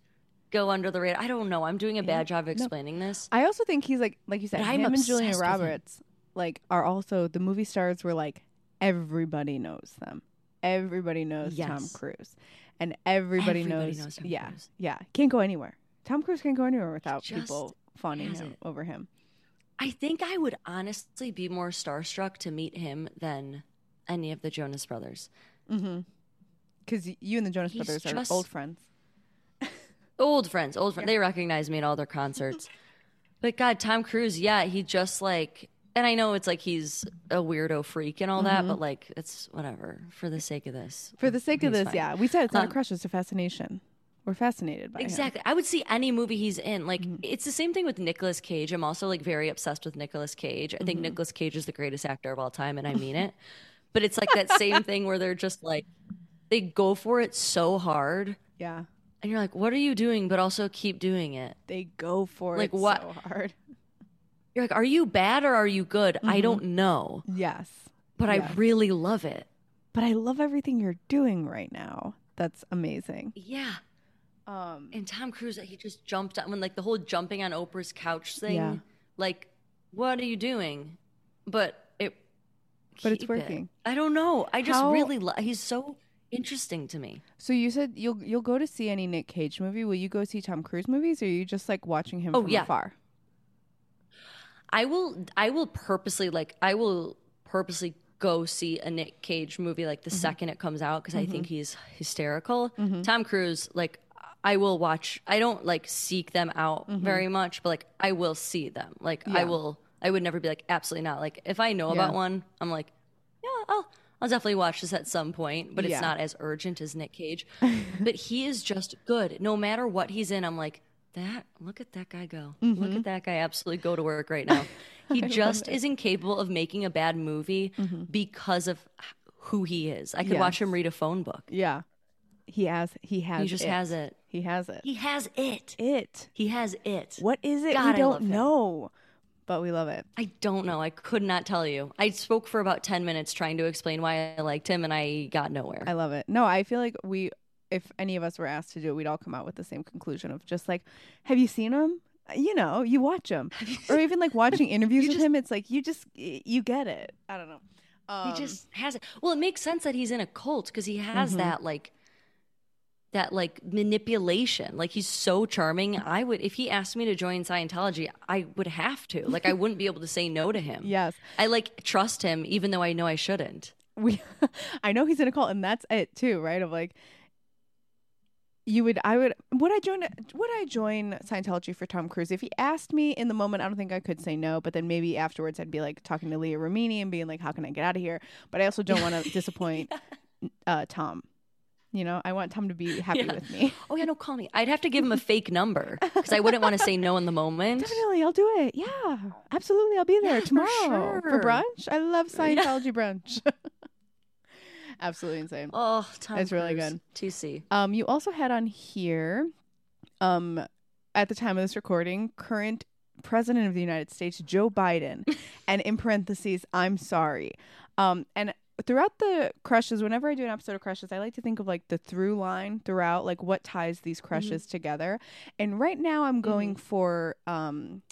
[SPEAKER 2] go under the radar. I don't know. I'm doing a bad job of explaining this.
[SPEAKER 1] I also think he's like like you said,
[SPEAKER 2] But I'm
[SPEAKER 1] him and Julia
[SPEAKER 2] him.
[SPEAKER 1] Roberts like are also the movie stars were like everybody knows them. Everybody knows Tom Cruise. And everybody,
[SPEAKER 2] Everybody
[SPEAKER 1] knows,
[SPEAKER 2] knows Tom
[SPEAKER 1] yeah,
[SPEAKER 2] Cruise.
[SPEAKER 1] yeah. Can't go anywhere. Tom Cruise can't go anywhere without
[SPEAKER 2] Just
[SPEAKER 1] people fawning him, over him.
[SPEAKER 2] I think I would honestly be more starstruck to meet him than any of the Jonas Brothers. Mm-hmm.
[SPEAKER 1] Because you and the Jonas
[SPEAKER 2] He's
[SPEAKER 1] Brothers
[SPEAKER 2] just-
[SPEAKER 1] are old friends.
[SPEAKER 2] Old friends, old friends. They recognize me at all their concerts. but God, Tom Cruise, yeah, he just like, and I know it's like he's a weirdo freak and all that, mm-hmm. but like, it's whatever for the sake of this.
[SPEAKER 1] For the sake of this,
[SPEAKER 2] fine.
[SPEAKER 1] yeah. We said it's not
[SPEAKER 2] Um,
[SPEAKER 1] a crush, it's a fascination. We're fascinated by him.
[SPEAKER 2] Exactly. I would see any movie he's in. Like mm-hmm. it's the same thing with Nicolas Cage. I'm also like very obsessed with Nicolas Cage. I think mm-hmm. Nicolas Cage is the greatest actor of all time and I mean it. But it's like that same thing where they're just like they go for it so hard
[SPEAKER 1] Yeah.
[SPEAKER 2] And you're like, "What are you doing?" but also keep doing it.
[SPEAKER 1] They go for
[SPEAKER 2] Like
[SPEAKER 1] it
[SPEAKER 2] what-
[SPEAKER 1] so hard.
[SPEAKER 2] You're like, "Are you bad or are you good?" I don't know,
[SPEAKER 1] Yes.
[SPEAKER 2] but
[SPEAKER 1] Yes.
[SPEAKER 2] I really love it.
[SPEAKER 1] But I love everything you're doing right now. That's amazing.
[SPEAKER 2] Yeah.
[SPEAKER 1] Um
[SPEAKER 2] And Tom Cruise, he just jumped on when like the whole jumping on Oprah's couch thing.
[SPEAKER 1] Yeah.
[SPEAKER 2] Like, what are you doing? But it.
[SPEAKER 1] But it's
[SPEAKER 2] keep it.
[SPEAKER 1] working.
[SPEAKER 2] I don't know. I just
[SPEAKER 1] How-
[SPEAKER 2] really lo- he's so interesting to me.
[SPEAKER 1] So you said you'll you'll go to see any Nick Cage movie. Will you go see Tom Cruise movies, or are you just like watching him
[SPEAKER 2] Oh,
[SPEAKER 1] from
[SPEAKER 2] yeah.
[SPEAKER 1] afar?
[SPEAKER 2] I will. I will purposely like. I will purposely go see a Nick Cage movie like the
[SPEAKER 1] Mm-hmm.
[SPEAKER 2] second it comes out because I think he's hysterical. Tom Cruise, like. I will watch. I don't like seek them out very much, but like I will see them. Like I
[SPEAKER 1] Mm-hmm.
[SPEAKER 2] Will. I would never be like absolutely not. Like if I know
[SPEAKER 1] Yeah.
[SPEAKER 2] about one, I'm like, yeah, I'll I'll definitely watch this at some point. But it's
[SPEAKER 1] Yeah.
[SPEAKER 2] not as urgent as Nick Cage. but he is just good. No matter what he's in, I'm like that. Look at that guy go.
[SPEAKER 1] Mm-hmm.
[SPEAKER 2] Look at that guy absolutely go to work right now. He just is incapable of making a bad movie because of who he is. I could watch
[SPEAKER 1] Mm-hmm.
[SPEAKER 2] Him read a phone book.
[SPEAKER 1] Yeah, he has. He has.
[SPEAKER 2] He just
[SPEAKER 1] it.
[SPEAKER 2] has it.
[SPEAKER 1] He has it.
[SPEAKER 2] He has it.
[SPEAKER 1] It.
[SPEAKER 2] He has it.
[SPEAKER 1] What is it?
[SPEAKER 2] God,
[SPEAKER 1] we
[SPEAKER 2] I
[SPEAKER 1] don't know, but we love it.
[SPEAKER 2] I don't know. I could not tell you. I spoke for about 10 minutes trying to explain why I liked him and I got nowhere.
[SPEAKER 1] I love it. No, I feel like we, if any of us were asked to do it, we'd all come out with the same conclusion of just like, have you seen him? You know, you watch him, or even like watching interviews with him. It's like you just you get it. I don't know. Um,
[SPEAKER 2] he just has it. Well, it makes sense that he's in a cult because he has
[SPEAKER 1] Mm-hmm.
[SPEAKER 2] that like that like manipulation. Like he's so charming. I would if he asked me to join Scientology, I would have to. Like I wouldn't be able to say no to him.
[SPEAKER 1] yes,
[SPEAKER 2] I like trust him even though I know I shouldn't.
[SPEAKER 1] we. I know he's in a cult, and that's it too, right? Of like, you would, I would, would I join? Would I join Scientology for Tom Cruise? If he asked me in the moment, I don't think I could say no. But then maybe afterwards, I'd be like talking to Leah Remini and being like, "How can I get out of here?" But I also don't want to disappoint uh, Tom. You know, I want Tom to be happy
[SPEAKER 2] Yeah.
[SPEAKER 1] with me.
[SPEAKER 2] Oh yeah, no, call me. I'd have to give him a fake number because I wouldn't want to say no in the moment.
[SPEAKER 1] Definitely, I'll do it. Yeah, absolutely, I'll be there
[SPEAKER 2] Yeah,
[SPEAKER 1] tomorrow for,
[SPEAKER 2] sure.
[SPEAKER 1] brunch. I love Scientology brunch. absolutely insane.
[SPEAKER 2] Oh, Tom
[SPEAKER 1] It's really good.
[SPEAKER 2] TC.
[SPEAKER 1] Um, you also had on here, um, at the time of this recording, current president of the United States, Joe Biden, and in parentheses, I'm sorry. Um, and throughout the crushes, whenever I do an episode of crushes, I like to think of like the through line throughout, like what ties these crushes together. And right now, I'm going for um,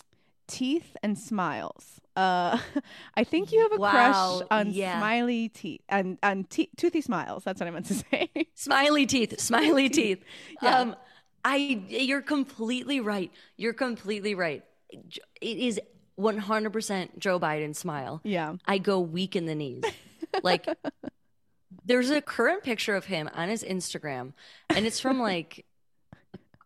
[SPEAKER 1] teeth and smiles. Uh, I think you have a
[SPEAKER 2] Wow,
[SPEAKER 1] crush on
[SPEAKER 2] yeah.
[SPEAKER 1] smiley teeth and on te- toothy smiles. That's what I meant to say.
[SPEAKER 2] Smiley teeth, smiley teeth.
[SPEAKER 1] Yeah.
[SPEAKER 2] Um, I you're completely right. You're completely right. It is 100% Joe Biden smile.
[SPEAKER 1] Yeah.
[SPEAKER 2] I go weak in the knees. Like, there's a current picture of him on his Instagram, and it's from like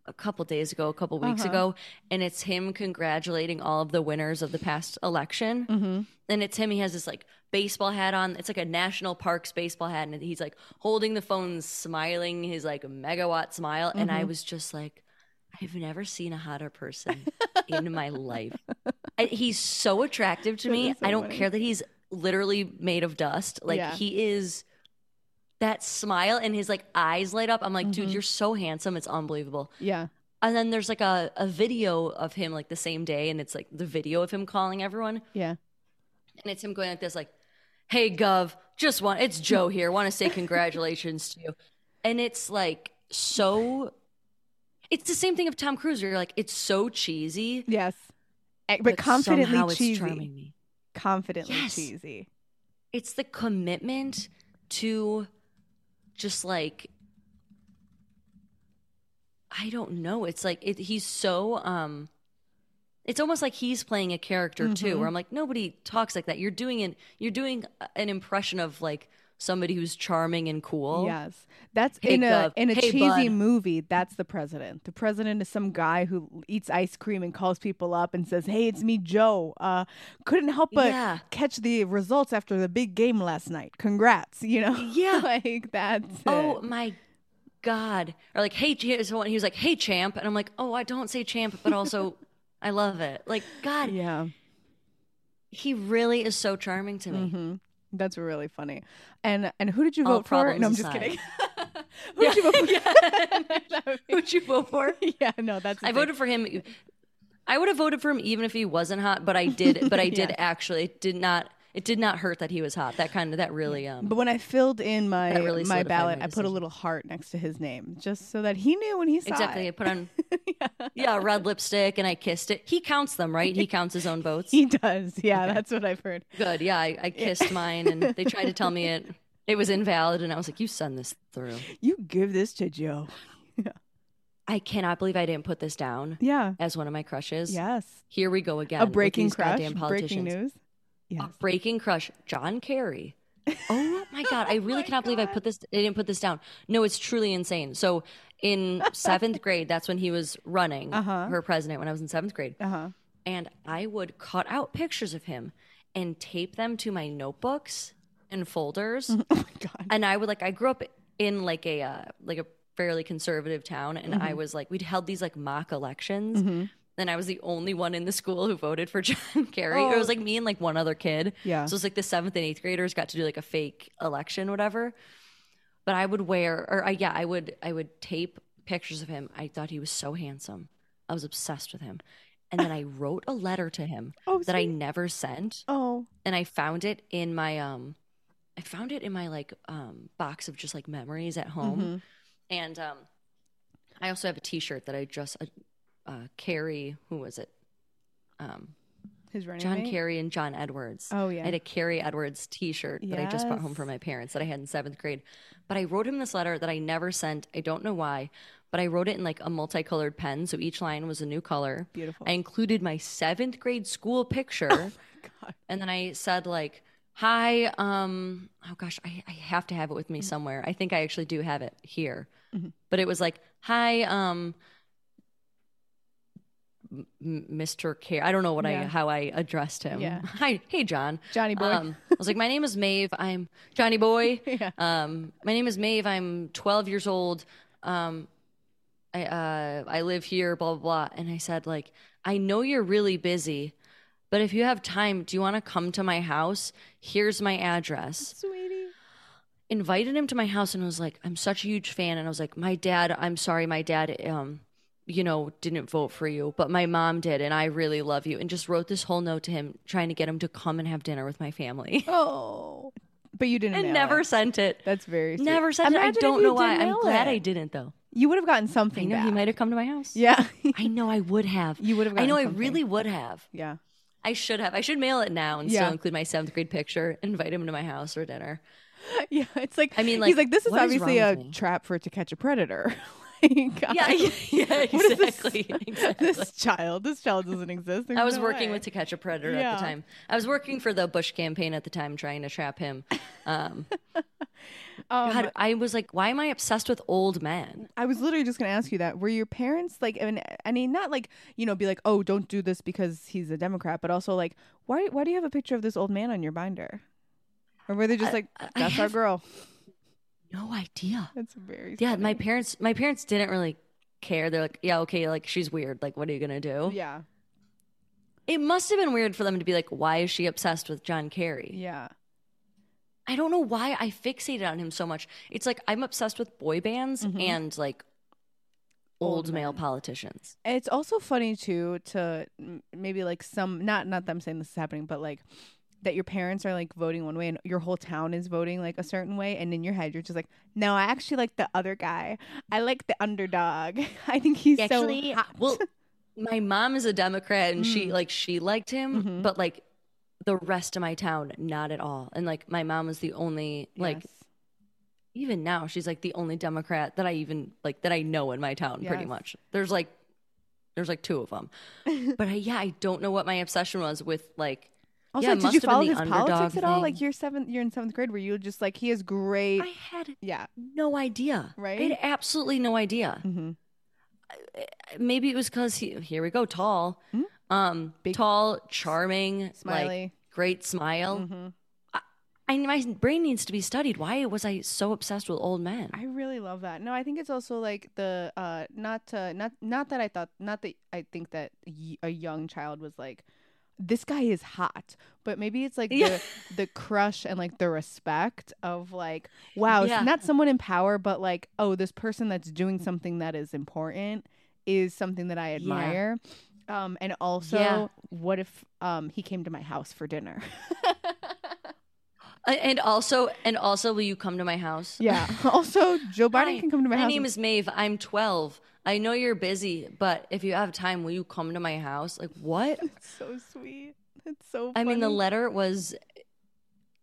[SPEAKER 2] a couple days ago, a couple weeks
[SPEAKER 1] Uh-huh.
[SPEAKER 2] ago, and it's him congratulating all of the winners of the past election.
[SPEAKER 1] Mm-hmm.
[SPEAKER 2] And it's him. He has this like baseball hat on. It's like a national parks baseball hat, and he's like holding the phone, smiling his like megawatt smile. And
[SPEAKER 1] Mm-hmm.
[SPEAKER 2] I was just like, I've never seen a hotter person in my life. I, he's so attractive to
[SPEAKER 1] That
[SPEAKER 2] me.
[SPEAKER 1] so
[SPEAKER 2] I don't
[SPEAKER 1] funny.
[SPEAKER 2] care that he's literally made of dust. Like
[SPEAKER 1] Yeah.
[SPEAKER 2] he is. That smile and his like eyes light up. I'm like, dude,
[SPEAKER 1] Mhm.
[SPEAKER 2] you're so handsome. It's unbelievable.
[SPEAKER 1] Yeah.
[SPEAKER 2] And then there's like a, a video of him like the same day, and it's like the video of him calling everyone,
[SPEAKER 1] Yeah.
[SPEAKER 2] and it's him going like this, like, "Hey, Gov, just want it's Joe here. Want to say congratulations to you," and it's like so. It's the same thing of Tom Cruise. Where you're like, it's so cheesy,
[SPEAKER 1] Yes. Eh, But, confidently
[SPEAKER 2] somehow it's
[SPEAKER 1] cheesy. Confidently
[SPEAKER 2] Yes.
[SPEAKER 1] cheesy.
[SPEAKER 2] It's the commitment to just like I don't know. It's like it, he's so um it's almost like he's playing a character too
[SPEAKER 1] Mhm.
[SPEAKER 2] where I'm like nobody talks like that. You're doing an you're doing an impression of like somebody who's charming and cool.
[SPEAKER 1] Yes, that's in a in a
[SPEAKER 2] Hey,
[SPEAKER 1] cheesy
[SPEAKER 2] bud.
[SPEAKER 1] movie. That's the president. The president is some guy who eats ice cream and calls people up and says, "Hey, it's me, Joe. Uh, couldn't help but
[SPEAKER 2] Yeah.
[SPEAKER 1] catch the results after the big game last night. Congrats!" You know,
[SPEAKER 2] Yeah.
[SPEAKER 1] like that's
[SPEAKER 2] Oh
[SPEAKER 1] it.
[SPEAKER 2] my god. Or like hey he was he was like hey champ and I'm like "Oh, I don't say champ but also I love it." Like god,
[SPEAKER 1] yeah.
[SPEAKER 2] he really is so charming to me.
[SPEAKER 1] hmm That's really funny. And and who did you
[SPEAKER 2] All
[SPEAKER 1] vote for? No, I'm just
[SPEAKER 2] aside.
[SPEAKER 1] kidding. who did you vote for? That would be-
[SPEAKER 2] Who'd you vote for?
[SPEAKER 1] yeah, no, that's the
[SPEAKER 2] I
[SPEAKER 1] thing.
[SPEAKER 2] voted for him. I would have voted for him even if he wasn't hot, but I did. But I did actually. Did not. It did not hurt that he was hot. That kind of that really. Um.
[SPEAKER 1] But when I filled in my
[SPEAKER 2] really
[SPEAKER 1] my ballot,
[SPEAKER 2] my
[SPEAKER 1] I put a little heart next to his name, just so that he knew when he saw it.
[SPEAKER 2] Exactly. I put on yeah red lipstick and I kissed it. He counts them, right? He counts his own votes.
[SPEAKER 1] He does. Yeah, that's what I've heard.
[SPEAKER 2] Good. Yeah, I, I kissed mine, and they tried to tell me it it was invalid, and I was like, "You send this through."
[SPEAKER 1] You give this to Joe.
[SPEAKER 2] I cannot believe I didn't put this down
[SPEAKER 1] Yeah.
[SPEAKER 2] as one of my crushes.
[SPEAKER 1] Yes.
[SPEAKER 2] Here we go again.
[SPEAKER 1] a breaking crush.
[SPEAKER 2] goddamn
[SPEAKER 1] Breaking news. Yes.
[SPEAKER 2] Breaking crush, John Kerry. Oh my god, I really cannot believe I put this I didn't put this down. No, it's truly insane. So in 7th grade, that's when he was running
[SPEAKER 1] Uh-huh.
[SPEAKER 2] for president when I was in 7th grade.
[SPEAKER 1] Uh huh.
[SPEAKER 2] And I would cut out pictures of him and tape them to my notebooks and folders.
[SPEAKER 1] Oh my god.
[SPEAKER 2] and I would like I grew up in like a uh, like a fairly conservative town and
[SPEAKER 1] Mm-hmm.
[SPEAKER 2] I was like we'd held these like mock elections. And I was the only one in the school who voted for John Kerry. It
[SPEAKER 1] Oh.
[SPEAKER 2] was like me and like one other kid.
[SPEAKER 1] Yeah.
[SPEAKER 2] So it was like the seventh and eighth graders got to do like a fake election, whatever. But I would wear, or I, yeah, I would, I would tape pictures of him. I thought he was so handsome. I was obsessed with him. And then I wrote a letter to him
[SPEAKER 1] Oh,
[SPEAKER 2] that I never sent,
[SPEAKER 1] Oh.
[SPEAKER 2] and I found it in my um, I found it in my like um box of just like memories at home,
[SPEAKER 1] Mhm.
[SPEAKER 2] and um, I also have a T-shirt that I just uh, uh Kerry, who was it? Um,
[SPEAKER 1] His running
[SPEAKER 2] John
[SPEAKER 1] mate?
[SPEAKER 2] Kerry and John Edwards.
[SPEAKER 1] Oh yeah.
[SPEAKER 2] I had a Kerry Edwards T-shirt that I just brought home
[SPEAKER 1] Yes.
[SPEAKER 2] from my parents that I had in seventh grade. But I wrote him this letter that I never sent. I don't know why, but I wrote it in like a multicolored pen, so each line was a new color.
[SPEAKER 1] Beautiful.
[SPEAKER 2] I included my seventh grade school picture,
[SPEAKER 1] God.
[SPEAKER 2] and then I said like, "Hi, um, oh gosh, I, I have to have it with
[SPEAKER 1] Mm-hmm.
[SPEAKER 2] me somewhere. I think I actually do have it here, but it was like, "Hi, um." Mr. Care. I don't know what I how I addressed him.
[SPEAKER 1] Yeah.
[SPEAKER 2] Hi, hey John.
[SPEAKER 1] Johnny boy.
[SPEAKER 2] Um, I was like, my name is Maeve. I'm Johnny Boy.
[SPEAKER 1] Yeah.
[SPEAKER 2] Um, my name is Maeve. I'm 12 years old. Um, I uh, I live here. Blah blah blah. And I said like, I know you're really busy, but if you have time, do you want to come to my house? Here's my address.
[SPEAKER 1] Sweetie.
[SPEAKER 2] Invited him to my house and was like, I'm such a huge fan. And I was like, my dad. I'm sorry, my dad. Um, you know, didn't vote for you, but my mom did, and I really love you. And just wrote this whole note to him, trying to get him to come and have dinner with my family.
[SPEAKER 1] Oh. But you didn't.
[SPEAKER 2] and never
[SPEAKER 1] It.
[SPEAKER 2] sent it.
[SPEAKER 1] That's very. Sweet.
[SPEAKER 2] Never sent it. I don't know why. I'm glad
[SPEAKER 1] it.
[SPEAKER 2] I didn't though.
[SPEAKER 1] You would have gotten
[SPEAKER 2] I
[SPEAKER 1] something.
[SPEAKER 2] know he might have come to my house.
[SPEAKER 1] Yeah.
[SPEAKER 2] I know I would have.
[SPEAKER 1] You would have
[SPEAKER 2] I know I really would have.
[SPEAKER 1] yeah.
[SPEAKER 2] I should have. I should mail it now and
[SPEAKER 1] Yeah.
[SPEAKER 2] still include my seventh grade picture. Invite him to my house for dinner.
[SPEAKER 1] Yeah. It's like.
[SPEAKER 2] I mean, like,
[SPEAKER 1] he's
[SPEAKER 2] like,
[SPEAKER 1] this is obviously
[SPEAKER 2] wrong
[SPEAKER 1] a trap for To Catch a Predator. like,
[SPEAKER 2] Yeah, yeah, yeah,
[SPEAKER 1] is this-
[SPEAKER 2] exactly, exactly.
[SPEAKER 1] This child, this child doesn't exist. There's
[SPEAKER 2] I was
[SPEAKER 1] no
[SPEAKER 2] working
[SPEAKER 1] way.
[SPEAKER 2] with To Catch a Predator at the time. I was working for the Bush campaign at the time, trying to trap him. Um,
[SPEAKER 1] Um,
[SPEAKER 2] God, I was like, why am I obsessed with old men?
[SPEAKER 1] I was literally just going to ask you that. Were your parents like, I mean, I mean, not like you know, be like, oh, don't do this because he's a Democrat, but also like, why, why do you have a picture of this old man on your binder? Or were they just like,
[SPEAKER 2] I
[SPEAKER 1] that's our
[SPEAKER 2] have-
[SPEAKER 1] girl?
[SPEAKER 2] No idea.
[SPEAKER 1] That's very
[SPEAKER 2] Yeah, my parents, my parents didn't really care. They're like, yeah, okay, like she's weird. Like, what are you gonna do?
[SPEAKER 1] yeah,
[SPEAKER 2] It must have been weird for them to be like, why is she obsessed with John Kerry?
[SPEAKER 1] yeah.
[SPEAKER 2] I don't know why I fixated on him so much. It's like I'm obsessed with boy bands
[SPEAKER 1] Mhm.
[SPEAKER 2] and like
[SPEAKER 1] Old
[SPEAKER 2] old, male politicians.
[SPEAKER 1] It's also funny too to maybe like some not not them saying this is happening, but like that your parents are like voting one way and your whole town is voting like a certain way, and in your head you're just like, no, I actually like the other guy. I like the underdog. I think he's
[SPEAKER 2] Actually,
[SPEAKER 1] so hot.
[SPEAKER 2] well, my mom is a Democrat and she
[SPEAKER 1] Mm.
[SPEAKER 2] like she liked him,
[SPEAKER 1] Mhm.
[SPEAKER 2] but like the rest of my town, not at all. And like my mom was the only like
[SPEAKER 1] Yes.
[SPEAKER 2] even now she's like the only Democrat that I even like that I know in my town pretty much. There's like there's like two of them. but I, yeah, I don't know what my obsession was with like
[SPEAKER 1] Also,
[SPEAKER 2] yeah,
[SPEAKER 1] did you follow his politics at all? Like you're seventh, you're in seventh grade. Were you just like he is great?
[SPEAKER 2] I had
[SPEAKER 1] yeah.
[SPEAKER 2] no idea.
[SPEAKER 1] Right?
[SPEAKER 2] I had absolutely no idea.
[SPEAKER 1] Mm-hmm.
[SPEAKER 2] Maybe it was because he, here we go, tall,
[SPEAKER 1] Hmm?
[SPEAKER 2] um,
[SPEAKER 1] Big-
[SPEAKER 2] tall, charming, like
[SPEAKER 1] Smiley.
[SPEAKER 2] great smile.
[SPEAKER 1] hmm
[SPEAKER 2] I my brain needs to be studied. Why was I so obsessed with old men?
[SPEAKER 1] I really love that. No, I think it's also like the uh not to, not not that I thought not that I think that y- a young child was like this guy is hot, but maybe it's like
[SPEAKER 2] Yeah.
[SPEAKER 1] the the crush and like the respect of like wow,
[SPEAKER 2] Yeah.
[SPEAKER 1] not someone in power, but like oh, this person that's doing something that is important is something that I admire. Um and also
[SPEAKER 2] Yeah.
[SPEAKER 1] what if um he came to my house for dinner?
[SPEAKER 2] And also, and also, will you come to my house?
[SPEAKER 1] yeah. also, Joe Biden
[SPEAKER 2] Hi,
[SPEAKER 1] can come to my,
[SPEAKER 2] my
[SPEAKER 1] house.
[SPEAKER 2] My name is Maeve. I'm 12. I know you're busy, but if you have time, will you come to my house? Like what?
[SPEAKER 1] It's so sweet. It's so
[SPEAKER 2] I mean, the letter was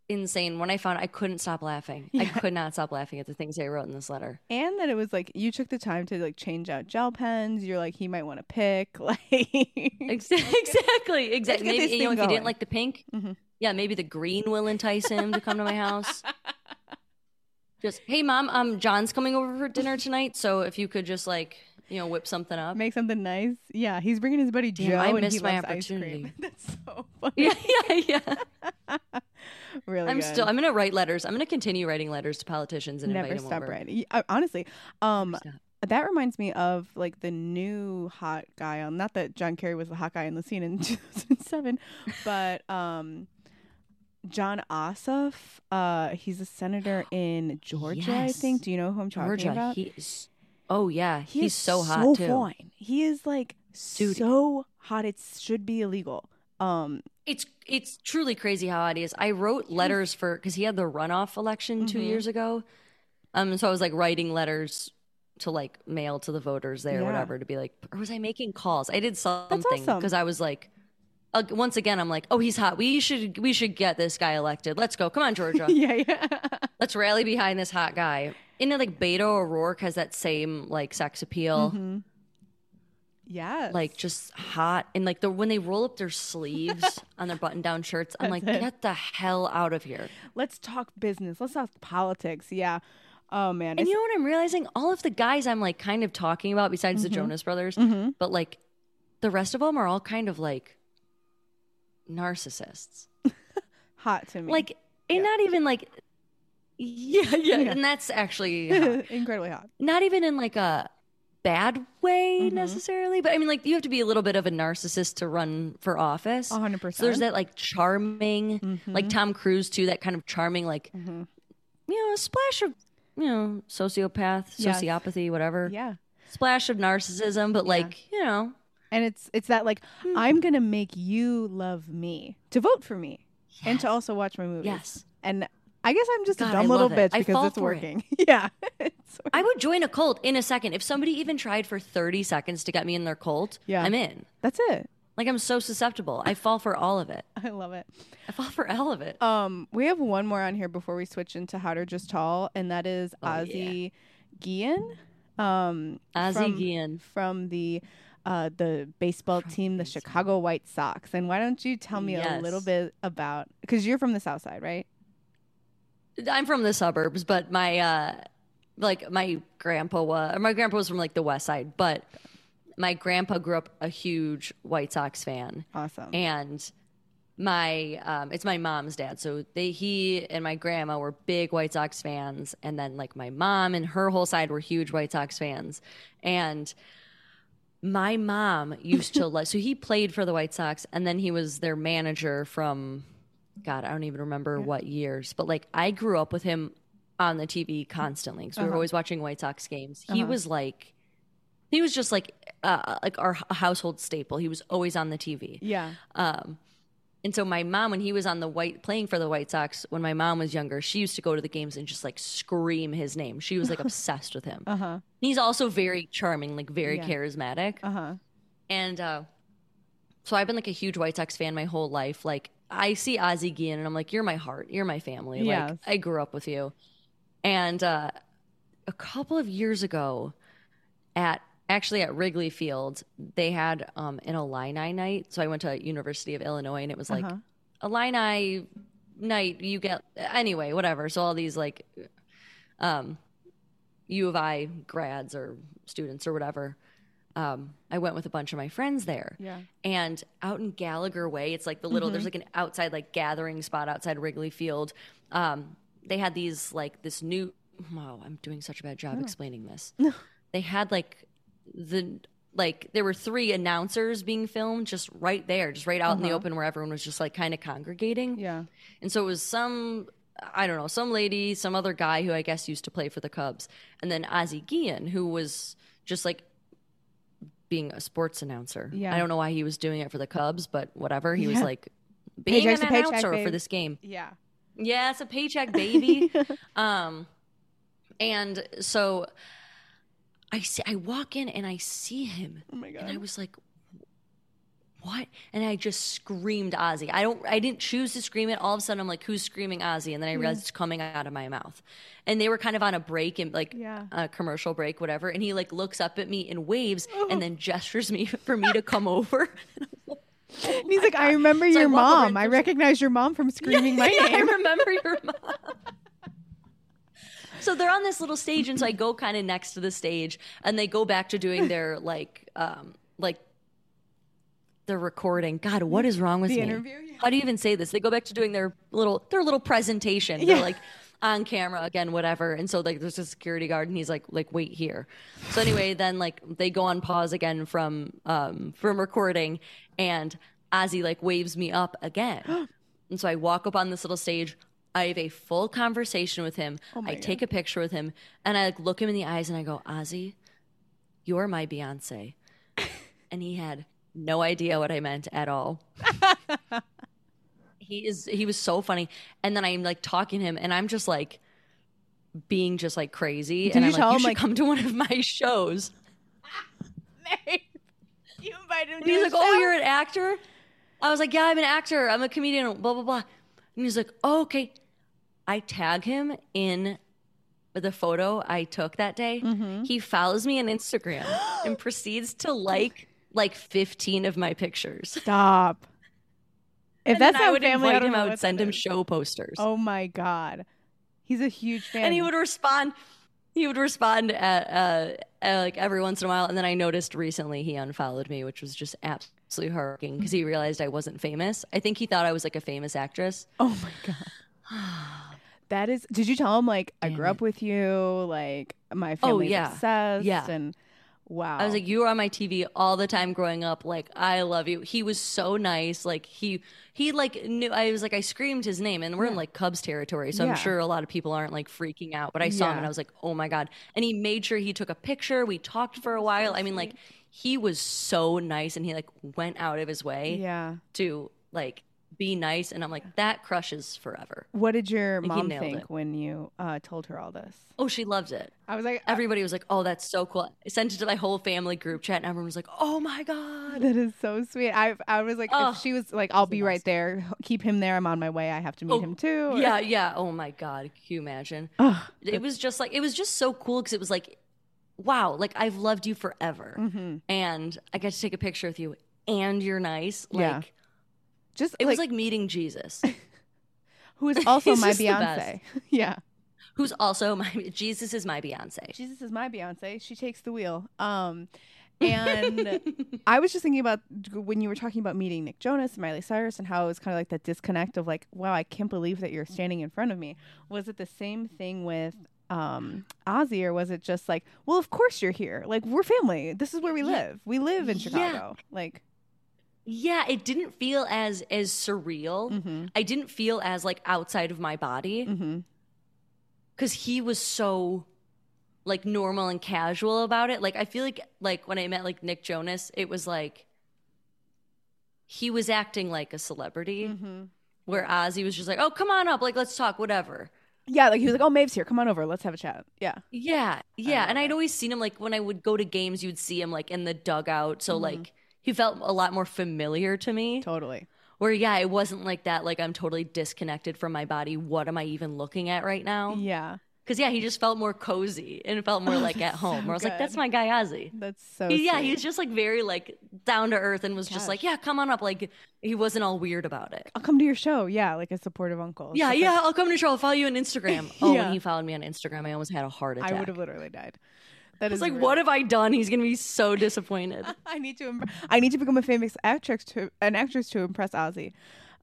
[SPEAKER 2] insane. When I found it, I couldn't stop laughing. I could not stop laughing at the things I wrote in this letter.
[SPEAKER 1] and that it was like you took the time to like change out gel pens. You're like he might want to pick like
[SPEAKER 2] Ex- exactly, exactly. Maybe you know if you didn't like the pink,
[SPEAKER 1] Mhm.
[SPEAKER 2] yeah, maybe the green will entice him to come to my house. Just hey, mom, um, John's coming over for dinner tonight, so if you could just like you know whip something up.
[SPEAKER 1] make something nice. Yeah, he's bringing his buddy
[SPEAKER 2] Damn,
[SPEAKER 1] Joe
[SPEAKER 2] I
[SPEAKER 1] and he
[SPEAKER 2] missed my
[SPEAKER 1] loves ice cream.
[SPEAKER 2] opportunity.
[SPEAKER 1] That's so funny.
[SPEAKER 2] Yeah, yeah, yeah.
[SPEAKER 1] really,
[SPEAKER 2] I'm
[SPEAKER 1] good.
[SPEAKER 2] still. I'm gonna write letters. I'm gonna continue writing letters to politicians and
[SPEAKER 1] never
[SPEAKER 2] invite them
[SPEAKER 1] stop
[SPEAKER 2] over.
[SPEAKER 1] writing. Honestly, um, that reminds me of like the new hot guy on. Not that John Kerry was the hot guy in the scene in 2007, but um. Jon Ossoff, uh, he's a senator in Georgia, I think. Do you know who I'm talking
[SPEAKER 2] Georgia.
[SPEAKER 1] about?
[SPEAKER 2] He is. Oh yeah,
[SPEAKER 1] He
[SPEAKER 2] he's so hot
[SPEAKER 1] so
[SPEAKER 2] too.
[SPEAKER 1] fine. He is like
[SPEAKER 2] Dude.
[SPEAKER 1] so hot. It should be illegal. Um,
[SPEAKER 2] It's it's truly crazy how hot he is. I wrote letters for because he had the runoff election 2
[SPEAKER 1] Mhm.
[SPEAKER 2] years ago. Um, so I was like writing letters to like mail to the voters there
[SPEAKER 1] Yeah.
[SPEAKER 2] or whatever to be like, or was I making calls? I did something
[SPEAKER 1] awesome.
[SPEAKER 2] because I was like, uh, once again, I'm like, oh, he's hot. We should we should get this guy elected. Let's go. Come on, Georgia.
[SPEAKER 1] yeah, yeah.
[SPEAKER 2] Let's rally behind this hot guy. And then, like Beto O'Rourke has that same like sex appeal.
[SPEAKER 1] Mhm. Yes.
[SPEAKER 2] like just hot and like the when they roll up their sleeves on their button down shirts i'm like
[SPEAKER 1] it.
[SPEAKER 2] get the hell out of here
[SPEAKER 1] let's talk business. Let's talk politics. Yeah. Oh man.
[SPEAKER 2] and you know what i'm realizing all of the guys i'm like kind of talking about besides the jonas brothers
[SPEAKER 1] hmm
[SPEAKER 2] but like the rest of them are all kind of like narcissists
[SPEAKER 1] hot to me.
[SPEAKER 2] like and not even like yeah, yeah
[SPEAKER 1] Yeah.
[SPEAKER 2] and that's actually hot.
[SPEAKER 1] incredibly hot.
[SPEAKER 2] not even in like a bad way
[SPEAKER 1] Mhm.
[SPEAKER 2] necessarily but i mean like you have to be a little bit of a narcissist to run for office
[SPEAKER 1] hundred percent.
[SPEAKER 2] So there's that like charming, like Tom Cruise too, that kind of charming, like
[SPEAKER 1] Mhm.
[SPEAKER 2] you know, a splash of you know, sociopath,
[SPEAKER 1] Yes.
[SPEAKER 2] sociopathy, whatever.
[SPEAKER 1] Yeah.
[SPEAKER 2] Splash of narcissism, but like you know,
[SPEAKER 1] And it's it's that like
[SPEAKER 2] Hmm.
[SPEAKER 1] I'm gonna make you love me to vote for me and to also watch my movies.
[SPEAKER 2] yes,
[SPEAKER 1] And I guess I'm just
[SPEAKER 2] God,
[SPEAKER 1] a dumb little
[SPEAKER 2] it.
[SPEAKER 1] bitch because it's
[SPEAKER 2] for it.
[SPEAKER 1] working. yeah. It's working.
[SPEAKER 2] I would join a cult in a second if somebody even tried for 30 seconds to get me in their cult.
[SPEAKER 1] Yeah.
[SPEAKER 2] I'm in.
[SPEAKER 1] That's it.
[SPEAKER 2] Like I'm so susceptible. I fall for all of it.
[SPEAKER 1] I love it.
[SPEAKER 2] I fall for all of it.
[SPEAKER 1] Um, we have one more on here before we switch into Hot or Just Tall, and that is
[SPEAKER 2] Oh,
[SPEAKER 1] Ozzie Guillen. Um,
[SPEAKER 2] Ozzie
[SPEAKER 1] from,
[SPEAKER 2] Guillen.
[SPEAKER 1] from the uh, the baseball team, the Chicago White Sox. And why don't you tell me a little bit about because you're from the South Side, right?
[SPEAKER 2] I'm from the suburbs, but my uh like my grandpa was or my grandpa was from like the west side, but my grandpa grew up a huge White Sox fan.
[SPEAKER 1] Awesome.
[SPEAKER 2] And my um it's my mom's dad. So they he and my grandma were big White Sox fans and then like my mom and her whole side were huge White Sox fans. And my mom used to let so he played for the White Sox and then he was their manager from God, I don't even remember what years, but like I grew up with him on the TV constantly because we were always watching White Sox games. He was like, he was just like, uh, like our household staple. He was always on the TV.
[SPEAKER 1] yeah.
[SPEAKER 2] Um, and so my mom, when he was on the white playing for the White Sox, when my mom was younger, she used to go to the games and just like scream his name. She was like obsessed with him.
[SPEAKER 1] Uh huh.
[SPEAKER 2] He's also very charming, like very
[SPEAKER 1] Yeah.
[SPEAKER 2] charismatic.
[SPEAKER 1] Uh huh.
[SPEAKER 2] And uh, so I've been like a huge White Sox fan my whole life. Like I see Ozzie Guillen and I'm like, you're my heart, you're my family.
[SPEAKER 1] Yes.
[SPEAKER 2] Like I grew up with you. And uh, a couple of years ago, at actually at Wrigley Field, they had um, an Illini night. So I went to University of Illinois, and it was like
[SPEAKER 1] Uh-huh.
[SPEAKER 2] Illini night. You get anyway, whatever. So all these like um, U of I grads or students or whatever. Um, I went with a bunch of my friends there.
[SPEAKER 1] Yeah.
[SPEAKER 2] And out in Gallagher Way, it's like the little, there's like an outside, like gathering spot outside Wrigley Field. Um, they had these, like, this new, wow, I'm doing such a bad job explaining this. They had, like, the, like, there were three announcers being filmed just right there, just right out in the open where everyone was just, like, kind of congregating.
[SPEAKER 1] Yeah.
[SPEAKER 2] And so it was some, I don't know, some lady, some other guy who I guess used to play for the Cubs, and then Ozzie Guillen, who was just like being a sports announcer.
[SPEAKER 1] Yeah.
[SPEAKER 2] I don't know why he was doing it for the Cubs, but whatever. He was like being
[SPEAKER 1] Paycheck's
[SPEAKER 2] an
[SPEAKER 1] a paycheck,
[SPEAKER 2] announcer
[SPEAKER 1] babe.
[SPEAKER 2] for this game.
[SPEAKER 1] Yeah.
[SPEAKER 2] Yeah, it's a paycheck, baby. um, and so I see, I walk in and I see him,
[SPEAKER 1] Oh my god.
[SPEAKER 2] and I was like, "What?" And I just screamed Ozzie. I don't, I didn't choose to scream it. All of a sudden, I'm like, "Who's screaming Ozzie?" And then I realized it's coming out of my mouth. And they were kind of on a break and like
[SPEAKER 1] Yeah.
[SPEAKER 2] a commercial break, whatever. And he like looks up at me and waves,
[SPEAKER 1] Oh.
[SPEAKER 2] and then gestures me for me to come over.
[SPEAKER 1] And he's like, I remember
[SPEAKER 2] So
[SPEAKER 1] your
[SPEAKER 2] over
[SPEAKER 1] mom. I recognize your mom from screaming my
[SPEAKER 2] Yeah, I
[SPEAKER 1] name.
[SPEAKER 2] remember your mom. so they're on this little stage, and so I go kind of next to the stage, and they go back to doing their like, um, like the recording. God, what is wrong with
[SPEAKER 1] The
[SPEAKER 2] me?
[SPEAKER 1] interview? Yeah.
[SPEAKER 2] How do you even say this? They go back to doing their little their little presentation.
[SPEAKER 1] Yeah.
[SPEAKER 2] They're like on camera again, whatever. And so like there's a security guard, and he's like like wait here. So anyway, then like they go on pause again from um from recording, and Ozzie like waves me up again. and so I walk up on this little stage. I have a full conversation with him.
[SPEAKER 1] Oh
[SPEAKER 2] I take a picture with him, and I like, look him in the eyes, and I go, Ozzie, you're my Beyonce. and he had no idea what I meant at all. he is he was so funny. And then I'm like talking to him, and I'm just like being just like crazy.
[SPEAKER 1] Did
[SPEAKER 2] and I'm like, you
[SPEAKER 1] him,
[SPEAKER 2] should
[SPEAKER 1] like-
[SPEAKER 2] come to one of my shows.
[SPEAKER 1] you invited him
[SPEAKER 2] And
[SPEAKER 1] to
[SPEAKER 2] he's like, Oh, you're an actor? I was like, Yeah, I'm an actor. I'm a comedian, blah, blah, blah. And he's like, Oh, okay. I tag him in the photo I took that day.
[SPEAKER 1] Mm-hmm.
[SPEAKER 2] He follows me on Instagram and proceeds to like like 15 of my pictures.
[SPEAKER 1] Stop. If
[SPEAKER 2] And
[SPEAKER 1] that's
[SPEAKER 2] then I would
[SPEAKER 1] family, I
[SPEAKER 2] invite
[SPEAKER 1] don't
[SPEAKER 2] him. I would send him
[SPEAKER 1] is.
[SPEAKER 2] show posters.
[SPEAKER 1] Oh my god, he's a huge fan.
[SPEAKER 2] and he would respond he would respond at, uh, uh, like every once in a while and then i noticed recently he unfollowed me which was just absolutely heartbreaking because he realized i wasn't famous i think he thought i was like a famous actress
[SPEAKER 1] Oh my god. That is. Did you tell him like I
[SPEAKER 2] Damn
[SPEAKER 1] grew up with you? Like my
[SPEAKER 2] Oh,
[SPEAKER 1] family's
[SPEAKER 2] yeah.
[SPEAKER 1] obsessed.
[SPEAKER 2] Yeah.
[SPEAKER 1] And wow.
[SPEAKER 2] i was like you were on my tv all the time growing up. Like i love you. He was so nice. Like he he like knew i was like i screamed his name and we're in like cubs territory so
[SPEAKER 1] Yeah.
[SPEAKER 2] i'm sure a lot of people aren't like freaking out but i saw him and i was like oh my god. And he made sure he took a picture. We talked for a while. i mean like he was so nice and he like went out of his way
[SPEAKER 1] yeah.
[SPEAKER 2] to like be nice and i'm like that crushes forever
[SPEAKER 1] What did your mom think
[SPEAKER 2] it.
[SPEAKER 1] when you uh, told her all this?
[SPEAKER 2] oh she loved it
[SPEAKER 1] I was like,
[SPEAKER 2] everybody was like oh that's so cool i sent it to my whole family group chat and everyone was like oh my god
[SPEAKER 1] that is so sweet. I I was like,
[SPEAKER 2] Oh,
[SPEAKER 1] if she was like, I'll be right there. Keep him there. I'm on my way. I have to meet
[SPEAKER 2] Oh,
[SPEAKER 1] him too.
[SPEAKER 2] yeah yeah oh my god can you imagine
[SPEAKER 1] Ugh.
[SPEAKER 2] it was just like it was just so cool because it was like wow, like I've loved you forever.
[SPEAKER 1] Mm-hmm.
[SPEAKER 2] And I get to take a picture with you and you're nice. Like
[SPEAKER 1] Yeah. Just
[SPEAKER 2] it
[SPEAKER 1] like,
[SPEAKER 2] was like meeting Jesus,
[SPEAKER 1] who is also my
[SPEAKER 2] just the best.
[SPEAKER 1] Beyonce. yeah.
[SPEAKER 2] who's also my Jesus is my Beyonce.
[SPEAKER 1] Jesus is my Beyonce. She takes the wheel. Um, and I was just thinking about when you were talking about meeting Nick Jonas and Miley Cyrus and how it was kind of like that disconnect of like, wow, I can't believe that you're standing in front of me. Was it the same thing with um, Ozzie, or was it just like, well, of course you're here. Like we're family. This is where we
[SPEAKER 2] Yeah.
[SPEAKER 1] live. We live in
[SPEAKER 2] Yeah.
[SPEAKER 1] Chicago. Like,
[SPEAKER 2] Yeah, it didn't feel as as surreal.
[SPEAKER 1] mm-hmm,
[SPEAKER 2] I didn't feel as like outside of my body
[SPEAKER 1] mm-hmm.
[SPEAKER 2] because he was so like normal and casual about it. Like I feel like like when I met like Nick Jonas, it was like he was acting like a celebrity,
[SPEAKER 1] Mm-hmm.
[SPEAKER 2] where Ozzie was just like, "Oh, come on up, like let's talk, whatever."
[SPEAKER 1] Yeah, like he was like, oh, Maeve's here. Come on over. Let's have a chat. Yeah.
[SPEAKER 2] Yeah, yeah.
[SPEAKER 1] love
[SPEAKER 2] And I'd always seen him like when I would go to games, you'd see him like in the dugout. So
[SPEAKER 1] Mhm.
[SPEAKER 2] like he felt a lot more familiar to me.
[SPEAKER 1] Totally.
[SPEAKER 2] Where yeah, it wasn't like that. Like I'm totally disconnected from my body. What am I even looking at right now?
[SPEAKER 1] Yeah.
[SPEAKER 2] Because yeah, he just felt more cozy and felt more
[SPEAKER 1] Oh,
[SPEAKER 2] like at home.
[SPEAKER 1] so
[SPEAKER 2] Where I was like, that's my guy Ozzie.
[SPEAKER 1] That's so
[SPEAKER 2] He- yeah, he was just like very like down to earth and was just like, yeah, come on up. Like he wasn't all weird about it.
[SPEAKER 1] I'll come to your show. Yeah, like a supportive uncle.
[SPEAKER 2] Yeah,
[SPEAKER 1] just
[SPEAKER 2] yeah, I'll come to your show. I'll follow you on Instagram. Oh,
[SPEAKER 1] Yeah.
[SPEAKER 2] when he followed me on Instagram, I almost had a heart attack.
[SPEAKER 1] I would have literally died. That is
[SPEAKER 2] like, what have I done? He's gonna be so disappointed.
[SPEAKER 1] I need to. Im- I need to become a famous actress to an actress to impress Ozzie.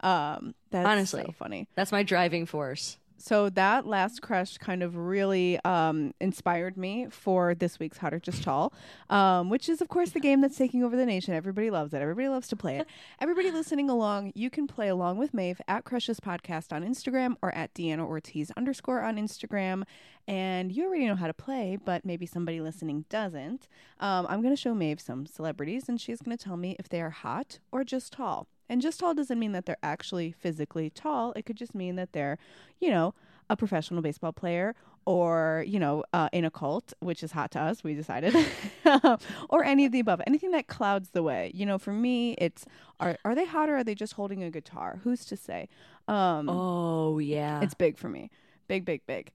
[SPEAKER 1] Um, that's
[SPEAKER 2] Honestly.
[SPEAKER 1] so funny.
[SPEAKER 2] That's my driving force.
[SPEAKER 1] So that last crush kind of really um, inspired me for this week's Hot or Just Tall, um, which is of course the game that's taking over the nation. Everybody loves it. Everybody loves to play it. Everybody listening along, you can play along with Maeve at Crushes Podcast on Instagram or at Deanna Ortiz underscore on Instagram. And you already know how to play, but maybe somebody listening doesn't. Um, I'm going to show Maeve some celebrities, and she's going to tell me if they are hot or just tall. And just tall doesn't mean that they're actually physically tall. It could just mean that they're, you know, a professional baseball player or, you know, uh, in a cult, which is hot to us, we decided, or any of the above. Anything that clouds the way. You know, for me, it's are, are they hot or are they just holding a guitar? Who's to say? Um,
[SPEAKER 2] Oh yeah.
[SPEAKER 1] it's big for me. Big, big, big.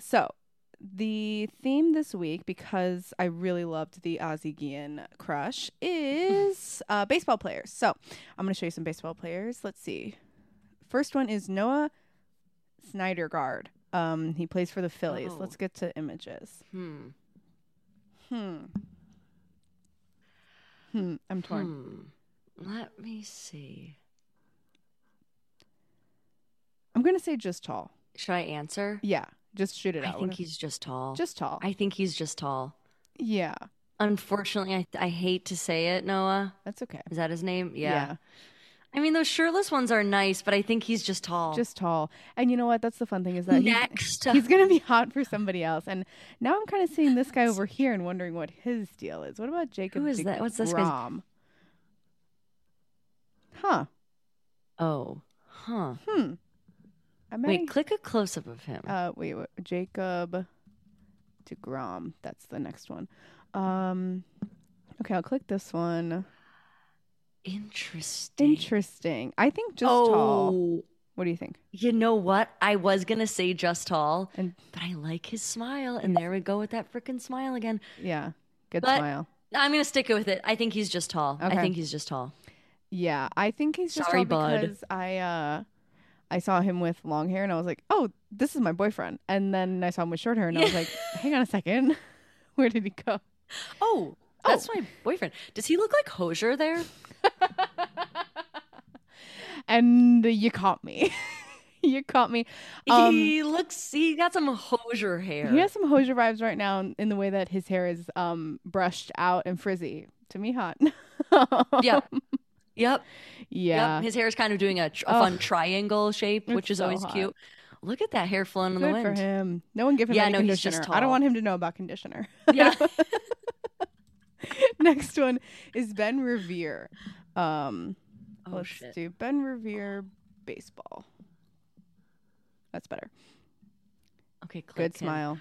[SPEAKER 1] So, the theme this week, because I really loved the Ozzie Guillen crush, is uh, baseball players. So, I'm going to show you some baseball players. Let's see. First one is Noah Syndergaard. Um, he plays for the Phillies.
[SPEAKER 2] Oh.
[SPEAKER 1] Let's get to images.
[SPEAKER 2] hmm.
[SPEAKER 1] Hmm. Hmm. I'm torn.
[SPEAKER 2] Hmm. Let me see.
[SPEAKER 1] I'm going to say just tall.
[SPEAKER 2] Should I answer?
[SPEAKER 1] Yeah. Just shoot it
[SPEAKER 2] I
[SPEAKER 1] out.
[SPEAKER 2] I
[SPEAKER 1] think
[SPEAKER 2] he's just tall.
[SPEAKER 1] just tall.
[SPEAKER 2] I think he's just tall.
[SPEAKER 1] yeah.
[SPEAKER 2] Unfortunately, I I hate to say it, Noah.
[SPEAKER 1] That's okay.
[SPEAKER 2] Is that his name?
[SPEAKER 1] yeah.
[SPEAKER 2] Yeah. I mean, those shirtless ones are nice, but I think he's just tall.
[SPEAKER 1] just tall. And you know what? That's the fun thing is that he's,
[SPEAKER 2] next.
[SPEAKER 1] he's gonna be hot for somebody else. And now I'm kind of seeing this guy over here and wondering what his deal is. What about Jacob?
[SPEAKER 2] Who is that? What's this guy's-?
[SPEAKER 1] Huh?
[SPEAKER 2] oh, huh.
[SPEAKER 1] Hmm. I might.
[SPEAKER 2] Wait, click a close up of him.
[SPEAKER 1] uh, wait, wait. Jacob deGrom. That's the next one. Um. Okay, I'll click this one.
[SPEAKER 2] Interesting.
[SPEAKER 1] Interesting. I think just
[SPEAKER 2] oh,
[SPEAKER 1] tall. What do you think?
[SPEAKER 2] you know what? I was gonna say just tall,
[SPEAKER 1] And
[SPEAKER 2] but I like his smile, and there we go with that freaking smile again.
[SPEAKER 1] yeah, good
[SPEAKER 2] But-
[SPEAKER 1] smile.
[SPEAKER 2] I'm gonna stick with it. I think he's just tall.
[SPEAKER 1] Okay.
[SPEAKER 2] I think he's just tall.
[SPEAKER 1] Yeah, I think he's just
[SPEAKER 2] Sorry,
[SPEAKER 1] tall
[SPEAKER 2] bud.
[SPEAKER 1] because I uh I saw him with long hair and I was like, "Oh, this is my boyfriend." And then I saw him with short hair and I was like, "Hang on a second. Where did he go?"
[SPEAKER 2] Oh, that's my boyfriend. Does he look like Hozier there?
[SPEAKER 1] And you caught me. you caught me. Um,
[SPEAKER 2] he looks. He got some Hozier hair.
[SPEAKER 1] He has some Hozier vibes right now in- in the way that his hair is um brushed out and frizzy. To me, hot.
[SPEAKER 2] Yep. Yep.
[SPEAKER 1] Yeah.
[SPEAKER 2] Yep. His hair is kind of doing a, tr- a fun triangle shape,
[SPEAKER 1] It's
[SPEAKER 2] which is
[SPEAKER 1] so
[SPEAKER 2] always
[SPEAKER 1] hot.
[SPEAKER 2] cute. Look at that hair flowing in the wind.
[SPEAKER 1] for him. No one give him
[SPEAKER 2] Yeah,
[SPEAKER 1] any
[SPEAKER 2] no, he's
[SPEAKER 1] conditioner. I don't want him to know about conditioner.
[SPEAKER 2] Yeah.
[SPEAKER 1] Next one is Ben Revere. Um,
[SPEAKER 2] Oh
[SPEAKER 1] let's
[SPEAKER 2] shit.
[SPEAKER 1] do Ben Revere baseball. That's better.
[SPEAKER 2] Okay.
[SPEAKER 1] Good
[SPEAKER 2] him.
[SPEAKER 1] smile.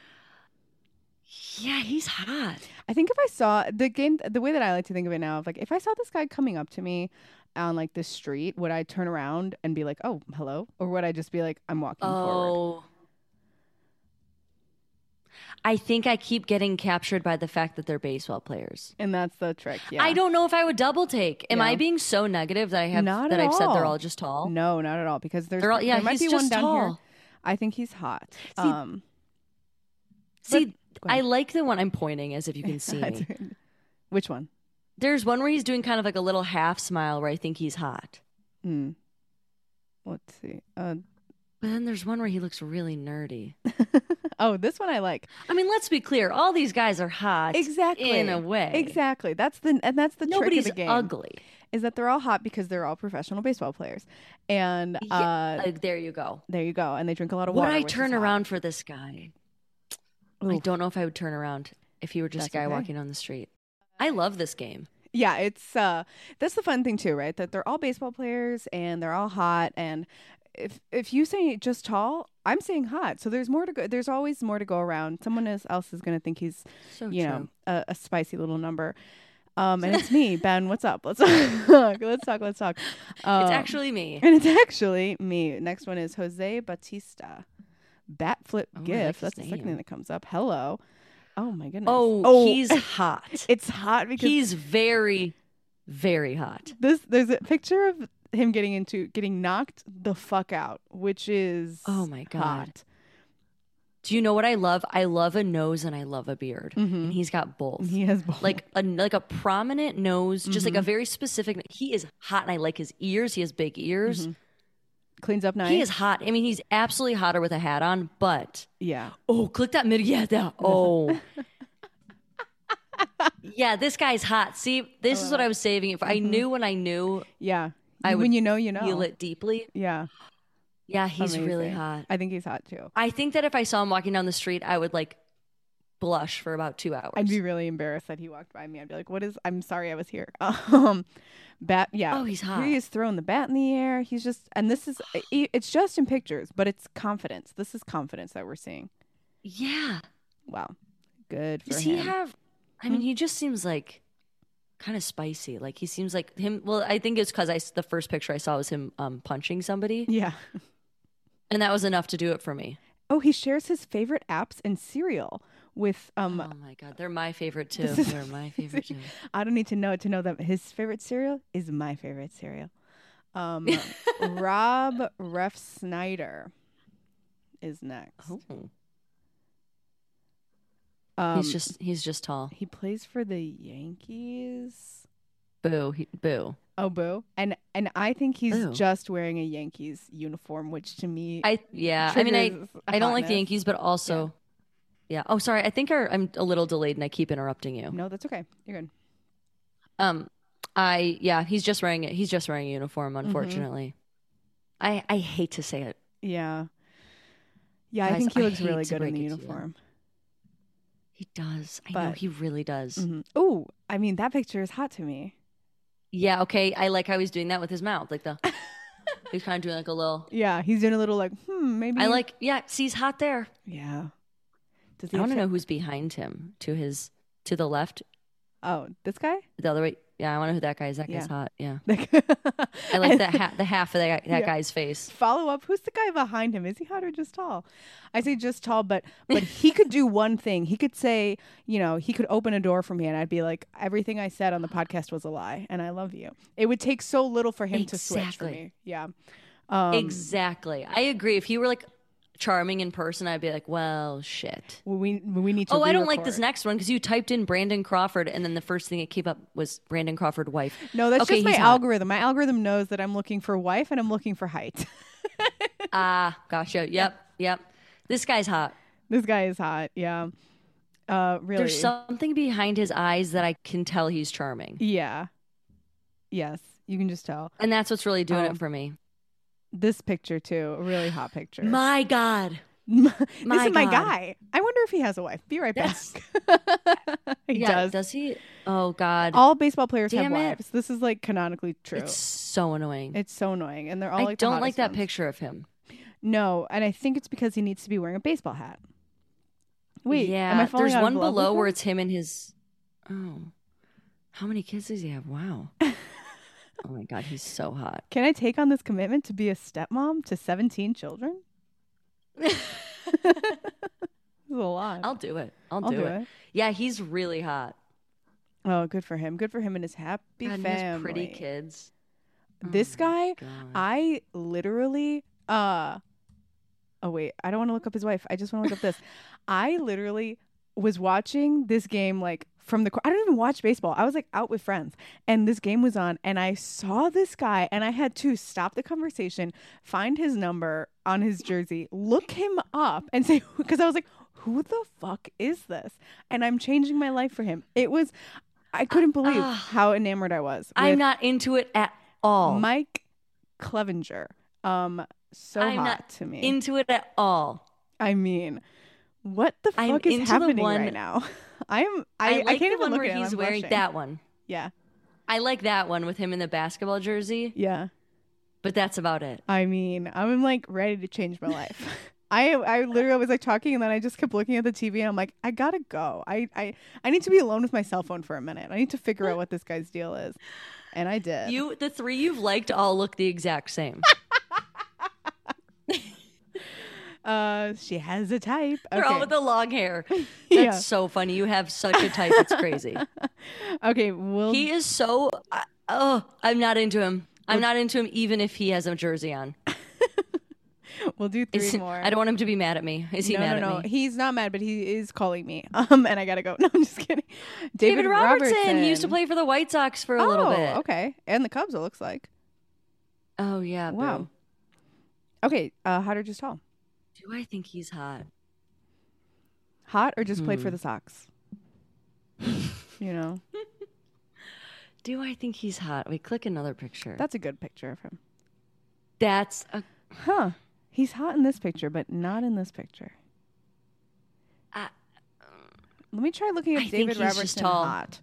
[SPEAKER 2] Yeah, he's hot.
[SPEAKER 1] I think if I saw the game, the way that I like to think of it now, of like if I saw this guy coming up to me on like the street, would I turn around and be like, "Oh, hello," or would I just be like, "I'm walking forward"?
[SPEAKER 2] Oh. I think I keep getting captured by the fact that they're baseball players.
[SPEAKER 1] And that's the trick. Yeah.
[SPEAKER 2] I don't know if I would double take. Am
[SPEAKER 1] Yeah.
[SPEAKER 2] I being so negative that I have
[SPEAKER 1] Not
[SPEAKER 2] that I've said they're
[SPEAKER 1] all.
[SPEAKER 2] all just tall?
[SPEAKER 1] No, not at all. Because there's
[SPEAKER 2] They're all- yeah,
[SPEAKER 1] there might
[SPEAKER 2] he's
[SPEAKER 1] be one down here.
[SPEAKER 2] tall.
[SPEAKER 1] I think he's hot. um,
[SPEAKER 2] See, I like the one I'm pointing as if you can see me.
[SPEAKER 1] which one?
[SPEAKER 2] There's one where he's doing kind of like a little half smile where I think he's hot.
[SPEAKER 1] Hmm. Let's see. Uh,
[SPEAKER 2] But then there's one where he looks really nerdy.
[SPEAKER 1] oh, this one I like.
[SPEAKER 2] I mean, let's be clear. All these guys are hot.
[SPEAKER 1] Exactly.
[SPEAKER 2] In a way.
[SPEAKER 1] Exactly. That's the and that's the
[SPEAKER 2] Nobody's
[SPEAKER 1] trick of the game.
[SPEAKER 2] ugly.
[SPEAKER 1] Is that they're all hot because they're all professional baseball players, and uh,
[SPEAKER 2] Yeah, like, there you go.
[SPEAKER 1] there you go. And they drink a lot of
[SPEAKER 2] Would
[SPEAKER 1] water.
[SPEAKER 2] I
[SPEAKER 1] which is
[SPEAKER 2] turn
[SPEAKER 1] hot.
[SPEAKER 2] around for this guy? I don't know if I would turn around if he were just
[SPEAKER 1] That's
[SPEAKER 2] a guy
[SPEAKER 1] okay.
[SPEAKER 2] walking on the street. I love this game.
[SPEAKER 1] Yeah, it's uh that's the fun thing too, right? That they're all baseball players and they're all hot and if if you say just tall, I'm saying hot. So there's more to go there's always more to go around. Someone else is going to think he's,
[SPEAKER 2] So
[SPEAKER 1] you
[SPEAKER 2] true.
[SPEAKER 1] know, a, a spicy little number. Um and it's me, Ben. What's up? Let's talk. let's talk. Let's talk. Um,
[SPEAKER 2] it's actually me.
[SPEAKER 1] and it's actually me. Next one is Jose Bautista. Bat flip
[SPEAKER 2] Oh, I like
[SPEAKER 1] gif. That's the second thing that comes up. Hello. Oh my goodness.
[SPEAKER 2] Oh, he's hot.
[SPEAKER 1] it's hot because
[SPEAKER 2] He's very, very hot.
[SPEAKER 1] this there's a picture of him getting into getting knocked the fuck out, which is
[SPEAKER 2] Oh my God.
[SPEAKER 1] hot.
[SPEAKER 2] Do you know what I love? I love a nose and I love a beard.
[SPEAKER 1] Mhm.
[SPEAKER 2] And he's got both.
[SPEAKER 1] He has both.
[SPEAKER 2] like a like a prominent nose, just like a
[SPEAKER 1] Mhm.
[SPEAKER 2] very specific. He is hot, and I like his ears. He has big ears.
[SPEAKER 1] Mhm. Cleans up nice.
[SPEAKER 2] He is hot. I mean, he's absolutely hotter with a hat on. But
[SPEAKER 1] yeah.
[SPEAKER 2] oh, click that mid. Yeah, that. Oh, yeah. This guy's hot. See, this is what oh. I was saving. If I mm-hmm. knew when I knew,
[SPEAKER 1] Yeah.
[SPEAKER 2] I
[SPEAKER 1] when you know, you know.
[SPEAKER 2] feel it deeply.
[SPEAKER 1] Yeah.
[SPEAKER 2] Yeah, he's really hot.
[SPEAKER 1] I think he's hot too.
[SPEAKER 2] I think that if I saw him walking down the street, I would like blush for about two hours.
[SPEAKER 1] I'd be really embarrassed that he walked by me. I'd be like, "What is? I'm sorry, I was here." Um, bat. Yeah.
[SPEAKER 2] Oh, he's hot.
[SPEAKER 1] He is throwing the bat in the air. He's just, and this is, it's just in pictures, but it's confidence. This is confidence that we're seeing.
[SPEAKER 2] yeah.
[SPEAKER 1] Wow. Good for
[SPEAKER 2] Does
[SPEAKER 1] him.
[SPEAKER 2] he have? I mean, he just seems like kind of spicy. Like he seems like him. Well, I think it's because I the first picture I saw was him um, punching somebody,
[SPEAKER 1] yeah.
[SPEAKER 2] and that was enough to do it for me.
[SPEAKER 1] Oh, he shares his favorite apps and cereal with um
[SPEAKER 2] oh my god, they're my favorite too.
[SPEAKER 1] Is
[SPEAKER 2] They're my favorite too.
[SPEAKER 1] I don't need to know to know that his favorite cereal is my favorite cereal. Um Rob Refsnyder is next.
[SPEAKER 2] Oh,
[SPEAKER 1] Um,
[SPEAKER 2] he's just he's just tall.
[SPEAKER 1] he plays for the Yankees.
[SPEAKER 2] Boo, he, boo.
[SPEAKER 1] Oh boo. And and I think he's just wearing a Yankees uniform, which to me
[SPEAKER 2] I yeah. I mean, I I don't like the. Yankees, but also. Yeah. Oh, sorry. I think our, I'm a little delayed, and I keep interrupting you.
[SPEAKER 1] No, that's okay. You're good.
[SPEAKER 2] Um, I yeah, he's just wearing it. He's just wearing a uniform.
[SPEAKER 1] Mm-hmm.
[SPEAKER 2] Unfortunately, I I hate to say it.
[SPEAKER 1] Yeah. Yeah, I think he looks really good in the
[SPEAKER 2] it to you.
[SPEAKER 1] uniform.
[SPEAKER 2] He does. I know he really does.
[SPEAKER 1] hmm Oh, I mean that picture is hot to me.
[SPEAKER 2] Yeah. Okay. I like how he's doing that with his mouth, like the. he's kind of doing like a little.
[SPEAKER 1] Yeah, he's doing a little like, hmm, maybe.
[SPEAKER 2] I like. Yeah. See, he's hot there.
[SPEAKER 1] Yeah. Does he
[SPEAKER 2] I want to know who's behind him. To his to the left,
[SPEAKER 1] Oh, this guy.
[SPEAKER 2] the other way. Yeah, I want to know who that guy is. That guy's
[SPEAKER 1] Yeah.
[SPEAKER 2] hot. Yeah.
[SPEAKER 1] I
[SPEAKER 2] like that ha- the half of that, that
[SPEAKER 1] Yeah.
[SPEAKER 2] guy's face.
[SPEAKER 1] Follow up. Who's the guy behind him? Is he hot or just tall? I say just tall, but but he could do one thing. He could say, you know, he could open a door for me, and I'd be like, everything I said on the podcast was a lie, and I love you. It would take so little for him to switch for
[SPEAKER 2] Exactly.
[SPEAKER 1] me. Yeah. Um,
[SPEAKER 2] exactly. I agree. If he were like charming in person, I'd be like, well, shit.
[SPEAKER 1] we we need to.
[SPEAKER 2] Oh, I don't like this next one because you typed in Brandon Crawford and then the first thing it came up was Brandon Crawford wife.
[SPEAKER 1] No, that's
[SPEAKER 2] Okay,
[SPEAKER 1] just my
[SPEAKER 2] hot.
[SPEAKER 1] algorithm. My algorithm knows that I'm looking for wife and I'm looking for height.
[SPEAKER 2] Ah, gotcha. Yep, yep. This guy's hot.
[SPEAKER 1] this guy is hot. Yeah. Uh, really.
[SPEAKER 2] There's something behind his eyes that I can tell he's charming.
[SPEAKER 1] Yeah. Yes, you can just tell.
[SPEAKER 2] And that's what's really doing
[SPEAKER 1] Um,
[SPEAKER 2] it for me.
[SPEAKER 1] This picture too, a really hot picture.
[SPEAKER 2] My God.
[SPEAKER 1] this
[SPEAKER 2] my
[SPEAKER 1] is my guy. I wonder if he has a wife. Be right back.
[SPEAKER 2] Yes.
[SPEAKER 1] he
[SPEAKER 2] yeah,
[SPEAKER 1] does.
[SPEAKER 2] he? Oh, God.
[SPEAKER 1] All baseball players have
[SPEAKER 2] it.
[SPEAKER 1] wives. This is like canonically true.
[SPEAKER 2] It's so annoying.
[SPEAKER 1] It's so annoying, and they're all
[SPEAKER 2] I
[SPEAKER 1] like
[SPEAKER 2] don't like that
[SPEAKER 1] ones.
[SPEAKER 2] picture of him.
[SPEAKER 1] No, and I think it's because he needs to be wearing a baseball hat. Wait,
[SPEAKER 2] yeah. There's one below where it's him and his. Oh. How many kids does he have? Wow. oh my God, he's so hot.
[SPEAKER 1] Can I take on this commitment to be a stepmom to 17 children? this is a lot.
[SPEAKER 2] I'll do it. I'll,
[SPEAKER 1] I'll
[SPEAKER 2] do,
[SPEAKER 1] do
[SPEAKER 2] it.
[SPEAKER 1] it.
[SPEAKER 2] Yeah, he's really hot.
[SPEAKER 1] Oh, good for him. Good for him and his happy
[SPEAKER 2] God,
[SPEAKER 1] family.
[SPEAKER 2] pretty kids.
[SPEAKER 1] This guy,
[SPEAKER 2] God.
[SPEAKER 1] I literally uh Oh wait, I don't want to look up his wife. I just want to look up this. I literally was watching this game like from the I don't even watch baseball. I was like out with friends and this game was on and I saw this guy and I had to stop the conversation, find his number on his jersey, look him up and say cuz I was like who the fuck is this? And I'm changing my life for him. It was I couldn't believe
[SPEAKER 2] ah.
[SPEAKER 1] how enamored I was.
[SPEAKER 2] I'm not into it at all.
[SPEAKER 1] Mike Clevinger. Um, so
[SPEAKER 2] I'm
[SPEAKER 1] hot
[SPEAKER 2] not
[SPEAKER 1] to me.
[SPEAKER 2] into it at all.
[SPEAKER 1] I mean, what the
[SPEAKER 2] I'm
[SPEAKER 1] fuck is
[SPEAKER 2] into the
[SPEAKER 1] happening right now? I'm. I,
[SPEAKER 2] I,
[SPEAKER 1] I,
[SPEAKER 2] like
[SPEAKER 1] can't
[SPEAKER 2] the
[SPEAKER 1] even
[SPEAKER 2] one
[SPEAKER 1] look
[SPEAKER 2] where he's wearing
[SPEAKER 1] blushing.
[SPEAKER 2] that one.
[SPEAKER 1] Yeah,
[SPEAKER 2] I like that one with him in the basketball jersey,
[SPEAKER 1] yeah.
[SPEAKER 2] but that's about it.
[SPEAKER 1] I mean, I'm like ready to change my life. I I literally was like talking, and then I just kept looking at the TV, and I'm like, I gotta go. I I I need to be alone with my cell phone for a minute. I need to figure out what this guy's deal is, and I did.
[SPEAKER 2] You, the three you've liked, all look the exact same.
[SPEAKER 1] uh, she has a type.
[SPEAKER 2] They're all with the long hair. That's
[SPEAKER 1] Yeah.
[SPEAKER 2] so funny. You have such a type. It's crazy.
[SPEAKER 1] okay, we'll
[SPEAKER 2] He is so. I oh, I'm not into him. I'm not into him, even if he has a jersey on.
[SPEAKER 1] we'll do three
[SPEAKER 2] Is-
[SPEAKER 1] more.
[SPEAKER 2] I don't want him to be mad at me. Is he
[SPEAKER 1] no,
[SPEAKER 2] mad
[SPEAKER 1] no, no.
[SPEAKER 2] at me?
[SPEAKER 1] He's not mad, but he is calling me. Um, and I gotta go. No, I'm just kidding. David,
[SPEAKER 2] David Robertson. He used to play for the White Sox for a
[SPEAKER 1] oh,
[SPEAKER 2] little bit.
[SPEAKER 1] okay. And the Cubs. It looks like.
[SPEAKER 2] Oh yeah.
[SPEAKER 1] Wow.
[SPEAKER 2] Boo.
[SPEAKER 1] Okay. Uh, or just tall?
[SPEAKER 2] Do I think he's hot?
[SPEAKER 1] Hot or just played
[SPEAKER 2] Hmm.
[SPEAKER 1] for the Sox? you know,
[SPEAKER 2] Do I think he's hot? We click another picture.
[SPEAKER 1] that's a good picture of him.
[SPEAKER 2] That's a.
[SPEAKER 1] Huh? He's hot in this picture, but not in this picture.
[SPEAKER 2] I-
[SPEAKER 1] Let me try looking
[SPEAKER 2] I
[SPEAKER 1] at
[SPEAKER 2] think
[SPEAKER 1] David
[SPEAKER 2] he's just
[SPEAKER 1] Robertson
[SPEAKER 2] tall.
[SPEAKER 1] hot,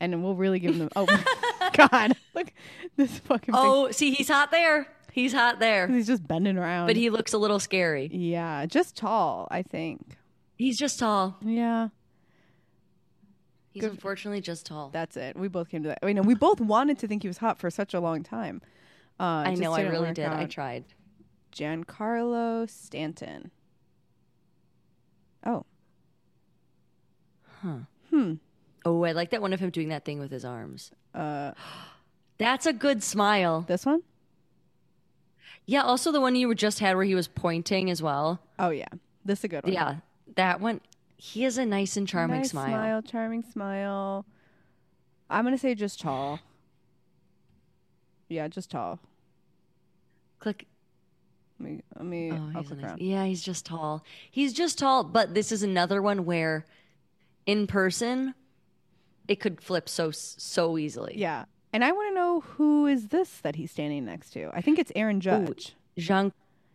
[SPEAKER 1] and we'll really give him. The, oh God! Look, this fucking.
[SPEAKER 2] Oh, see, he's hot there. He's hot there.
[SPEAKER 1] he's just bending around.
[SPEAKER 2] But he looks a little scary.
[SPEAKER 1] Yeah, just tall. I think.
[SPEAKER 2] He's just tall.
[SPEAKER 1] Yeah.
[SPEAKER 2] He's
[SPEAKER 1] Good-
[SPEAKER 2] unfortunately just tall.
[SPEAKER 1] That's it. We both came to that. I mean, we both wanted to think he was hot for such a long time. Uh,
[SPEAKER 2] I know, I really
[SPEAKER 1] work
[SPEAKER 2] did. I tried.
[SPEAKER 1] Giancarlo Stanton. Oh.
[SPEAKER 2] Huh.
[SPEAKER 1] Hmm.
[SPEAKER 2] Oh, I like that one of him doing that thing with his arms.
[SPEAKER 1] Uh,
[SPEAKER 2] That's a good smile.
[SPEAKER 1] this one?
[SPEAKER 2] Yeah, also the one you were just had where he was pointing as well.
[SPEAKER 1] Oh yeah, this is a good one.
[SPEAKER 2] Yeah, that one. He has a nice and charming
[SPEAKER 1] nice
[SPEAKER 2] smile.
[SPEAKER 1] charming smile. I'm gonna say just tall. Yeah, just tall.
[SPEAKER 2] Click.
[SPEAKER 1] Let me. Let me.
[SPEAKER 2] Oh,
[SPEAKER 1] I'll
[SPEAKER 2] he's
[SPEAKER 1] click
[SPEAKER 2] nice,
[SPEAKER 1] around.
[SPEAKER 2] yeah, he's just tall. He's just tall, but this is another one where, in person, it could flip so so easily.
[SPEAKER 1] Yeah, and I want to who is this that he's standing next to. I think it's Aaron Judge.
[SPEAKER 2] Jean.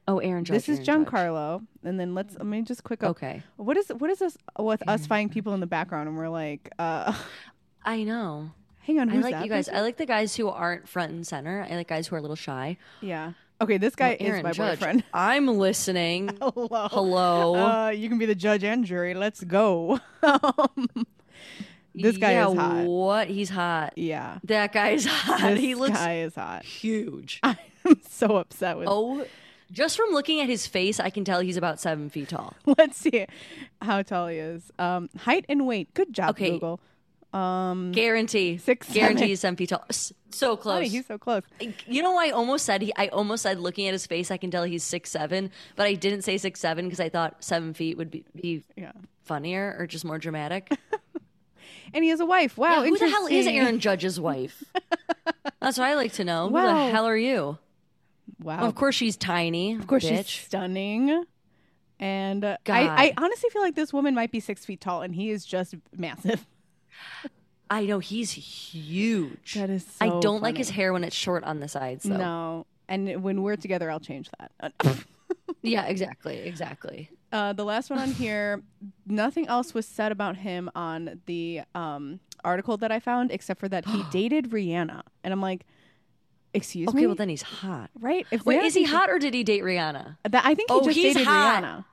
[SPEAKER 2] Oh, Aaron Judge.
[SPEAKER 1] this is
[SPEAKER 2] Aaron Judge.
[SPEAKER 1] And then let's let me just quick up.
[SPEAKER 2] Okay,
[SPEAKER 1] What is what is this with us finding people in the background and we're like, uh,
[SPEAKER 2] I know.
[SPEAKER 1] hang on,
[SPEAKER 2] I like
[SPEAKER 1] that
[SPEAKER 2] you guys. I like the guys who aren't front and center. I like guys who are a little shy.
[SPEAKER 1] yeah. Okay, this guy
[SPEAKER 2] Well, Aaron
[SPEAKER 1] is my
[SPEAKER 2] Judge.
[SPEAKER 1] boyfriend.
[SPEAKER 2] I'm listening.
[SPEAKER 1] Hello.
[SPEAKER 2] Hello.
[SPEAKER 1] Uh, you can be the judge and jury. Let's go. Um, this guy
[SPEAKER 2] yeah,
[SPEAKER 1] is hot.
[SPEAKER 2] What? He's hot.
[SPEAKER 1] Yeah.
[SPEAKER 2] That guy's hot.
[SPEAKER 1] This
[SPEAKER 2] he looks
[SPEAKER 1] guy is hot.
[SPEAKER 2] huge.
[SPEAKER 1] I'm so upset with.
[SPEAKER 2] Oh, just from looking at his face, I can tell he's about seven feet tall.
[SPEAKER 1] Let's see how tall he is. Um, height and weight. Good job,
[SPEAKER 2] Okay.
[SPEAKER 1] Google. Um,
[SPEAKER 2] Guarantee.
[SPEAKER 1] Six,
[SPEAKER 2] Guarantee
[SPEAKER 1] seven.
[SPEAKER 2] he's seven feet tall. So close.
[SPEAKER 1] funny, he's so close.
[SPEAKER 2] you know, I almost said he. I almost said looking at his face, I can tell he's six seven, but I didn't say six seven because I thought seven feet would be, be
[SPEAKER 1] Yeah.
[SPEAKER 2] funnier or just more dramatic.
[SPEAKER 1] And he has a wife. Wow.
[SPEAKER 2] Yeah, who the hell is. Aaron Judge's wife? That's what I like to know. Who the hell are you?
[SPEAKER 1] Wow.
[SPEAKER 2] Of course she's tiny.
[SPEAKER 1] Of course, she's stunning. And uh. I, I honestly feel like this woman might be six feet tall, and he is just massive.
[SPEAKER 2] I know he's huge.
[SPEAKER 1] That is
[SPEAKER 2] I don't like his hair when it's short on the sides, though.
[SPEAKER 1] No, and when we're together, I'll change that.
[SPEAKER 2] Yeah, exactly, exactly.
[SPEAKER 1] Uh, the last one on here, nothing else was said about him on the um, article that I found, except for that he dated Rihanna, and I'm like, excuse
[SPEAKER 2] Okay,
[SPEAKER 1] me, Okay,
[SPEAKER 2] well then he's hot.
[SPEAKER 1] right? If
[SPEAKER 2] Wait,
[SPEAKER 1] Rihanna
[SPEAKER 2] is he hot or did he date Rihanna?
[SPEAKER 1] That I think he
[SPEAKER 2] Oh,
[SPEAKER 1] just
[SPEAKER 2] he's
[SPEAKER 1] dated
[SPEAKER 2] hot.
[SPEAKER 1] Rihanna.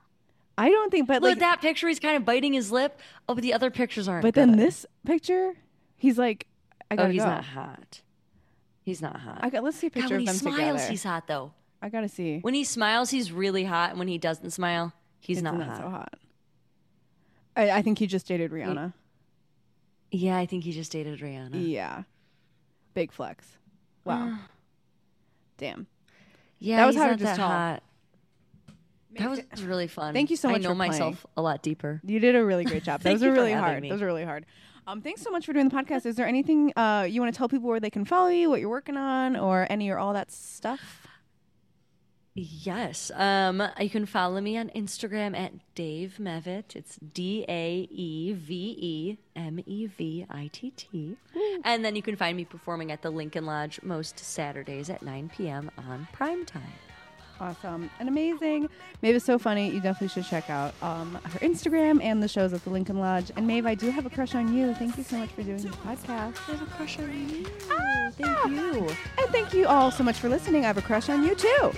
[SPEAKER 1] I don't think, but
[SPEAKER 2] Look
[SPEAKER 1] like,
[SPEAKER 2] that picture. He's kind of biting his lip. Oh, but the other pictures aren't.
[SPEAKER 1] but then this picture, he's like, I
[SPEAKER 2] Oh,
[SPEAKER 1] gotta
[SPEAKER 2] he's
[SPEAKER 1] go.
[SPEAKER 2] not hot. He's not hot.
[SPEAKER 1] I got. Let's see a picture God,
[SPEAKER 2] when
[SPEAKER 1] of
[SPEAKER 2] he smiles,
[SPEAKER 1] together.
[SPEAKER 2] he's hot though.
[SPEAKER 1] I gotta see.
[SPEAKER 2] When he smiles, he's really hot, and when he doesn't smile, he's
[SPEAKER 1] It's
[SPEAKER 2] not,
[SPEAKER 1] not
[SPEAKER 2] hot.
[SPEAKER 1] so hot. I, I think he just dated Rihanna.
[SPEAKER 2] Yeah, I think he just dated Rihanna.
[SPEAKER 1] Yeah. Big flex. Wow. Damn.
[SPEAKER 2] Yeah,
[SPEAKER 1] That was
[SPEAKER 2] he's
[SPEAKER 1] hard
[SPEAKER 2] not
[SPEAKER 1] to
[SPEAKER 2] that
[SPEAKER 1] tell.
[SPEAKER 2] hot. That was really fun.
[SPEAKER 1] Thank you so much.
[SPEAKER 2] I know
[SPEAKER 1] for
[SPEAKER 2] myself a lot deeper.
[SPEAKER 1] You did a really great job.
[SPEAKER 2] Thank
[SPEAKER 1] Those
[SPEAKER 2] you
[SPEAKER 1] are really hard.
[SPEAKER 2] me.
[SPEAKER 1] Those are really hard. Um, thanks so much for doing the podcast. Is there anything uh, you want to tell people where they can follow you, what you're working on, or any or all that stuff?
[SPEAKER 2] Yes. Um, you can follow me on Instagram at Daeve Mevitt. It's D A E V E M E V I T T. And then you can find me performing at the Lincoln Lodge most Saturdays at 9 p.m. on prime time.
[SPEAKER 1] Awesome and amazing. Maeve is so funny. You definitely should check out um, her Instagram and the shows at the Lincoln Lodge. And Maeve, I do have a crush on you. Thank you so much for doing this podcast.
[SPEAKER 2] I have a crush on you.
[SPEAKER 1] Thank you. And thank you all so much for listening. I have a crush on you too.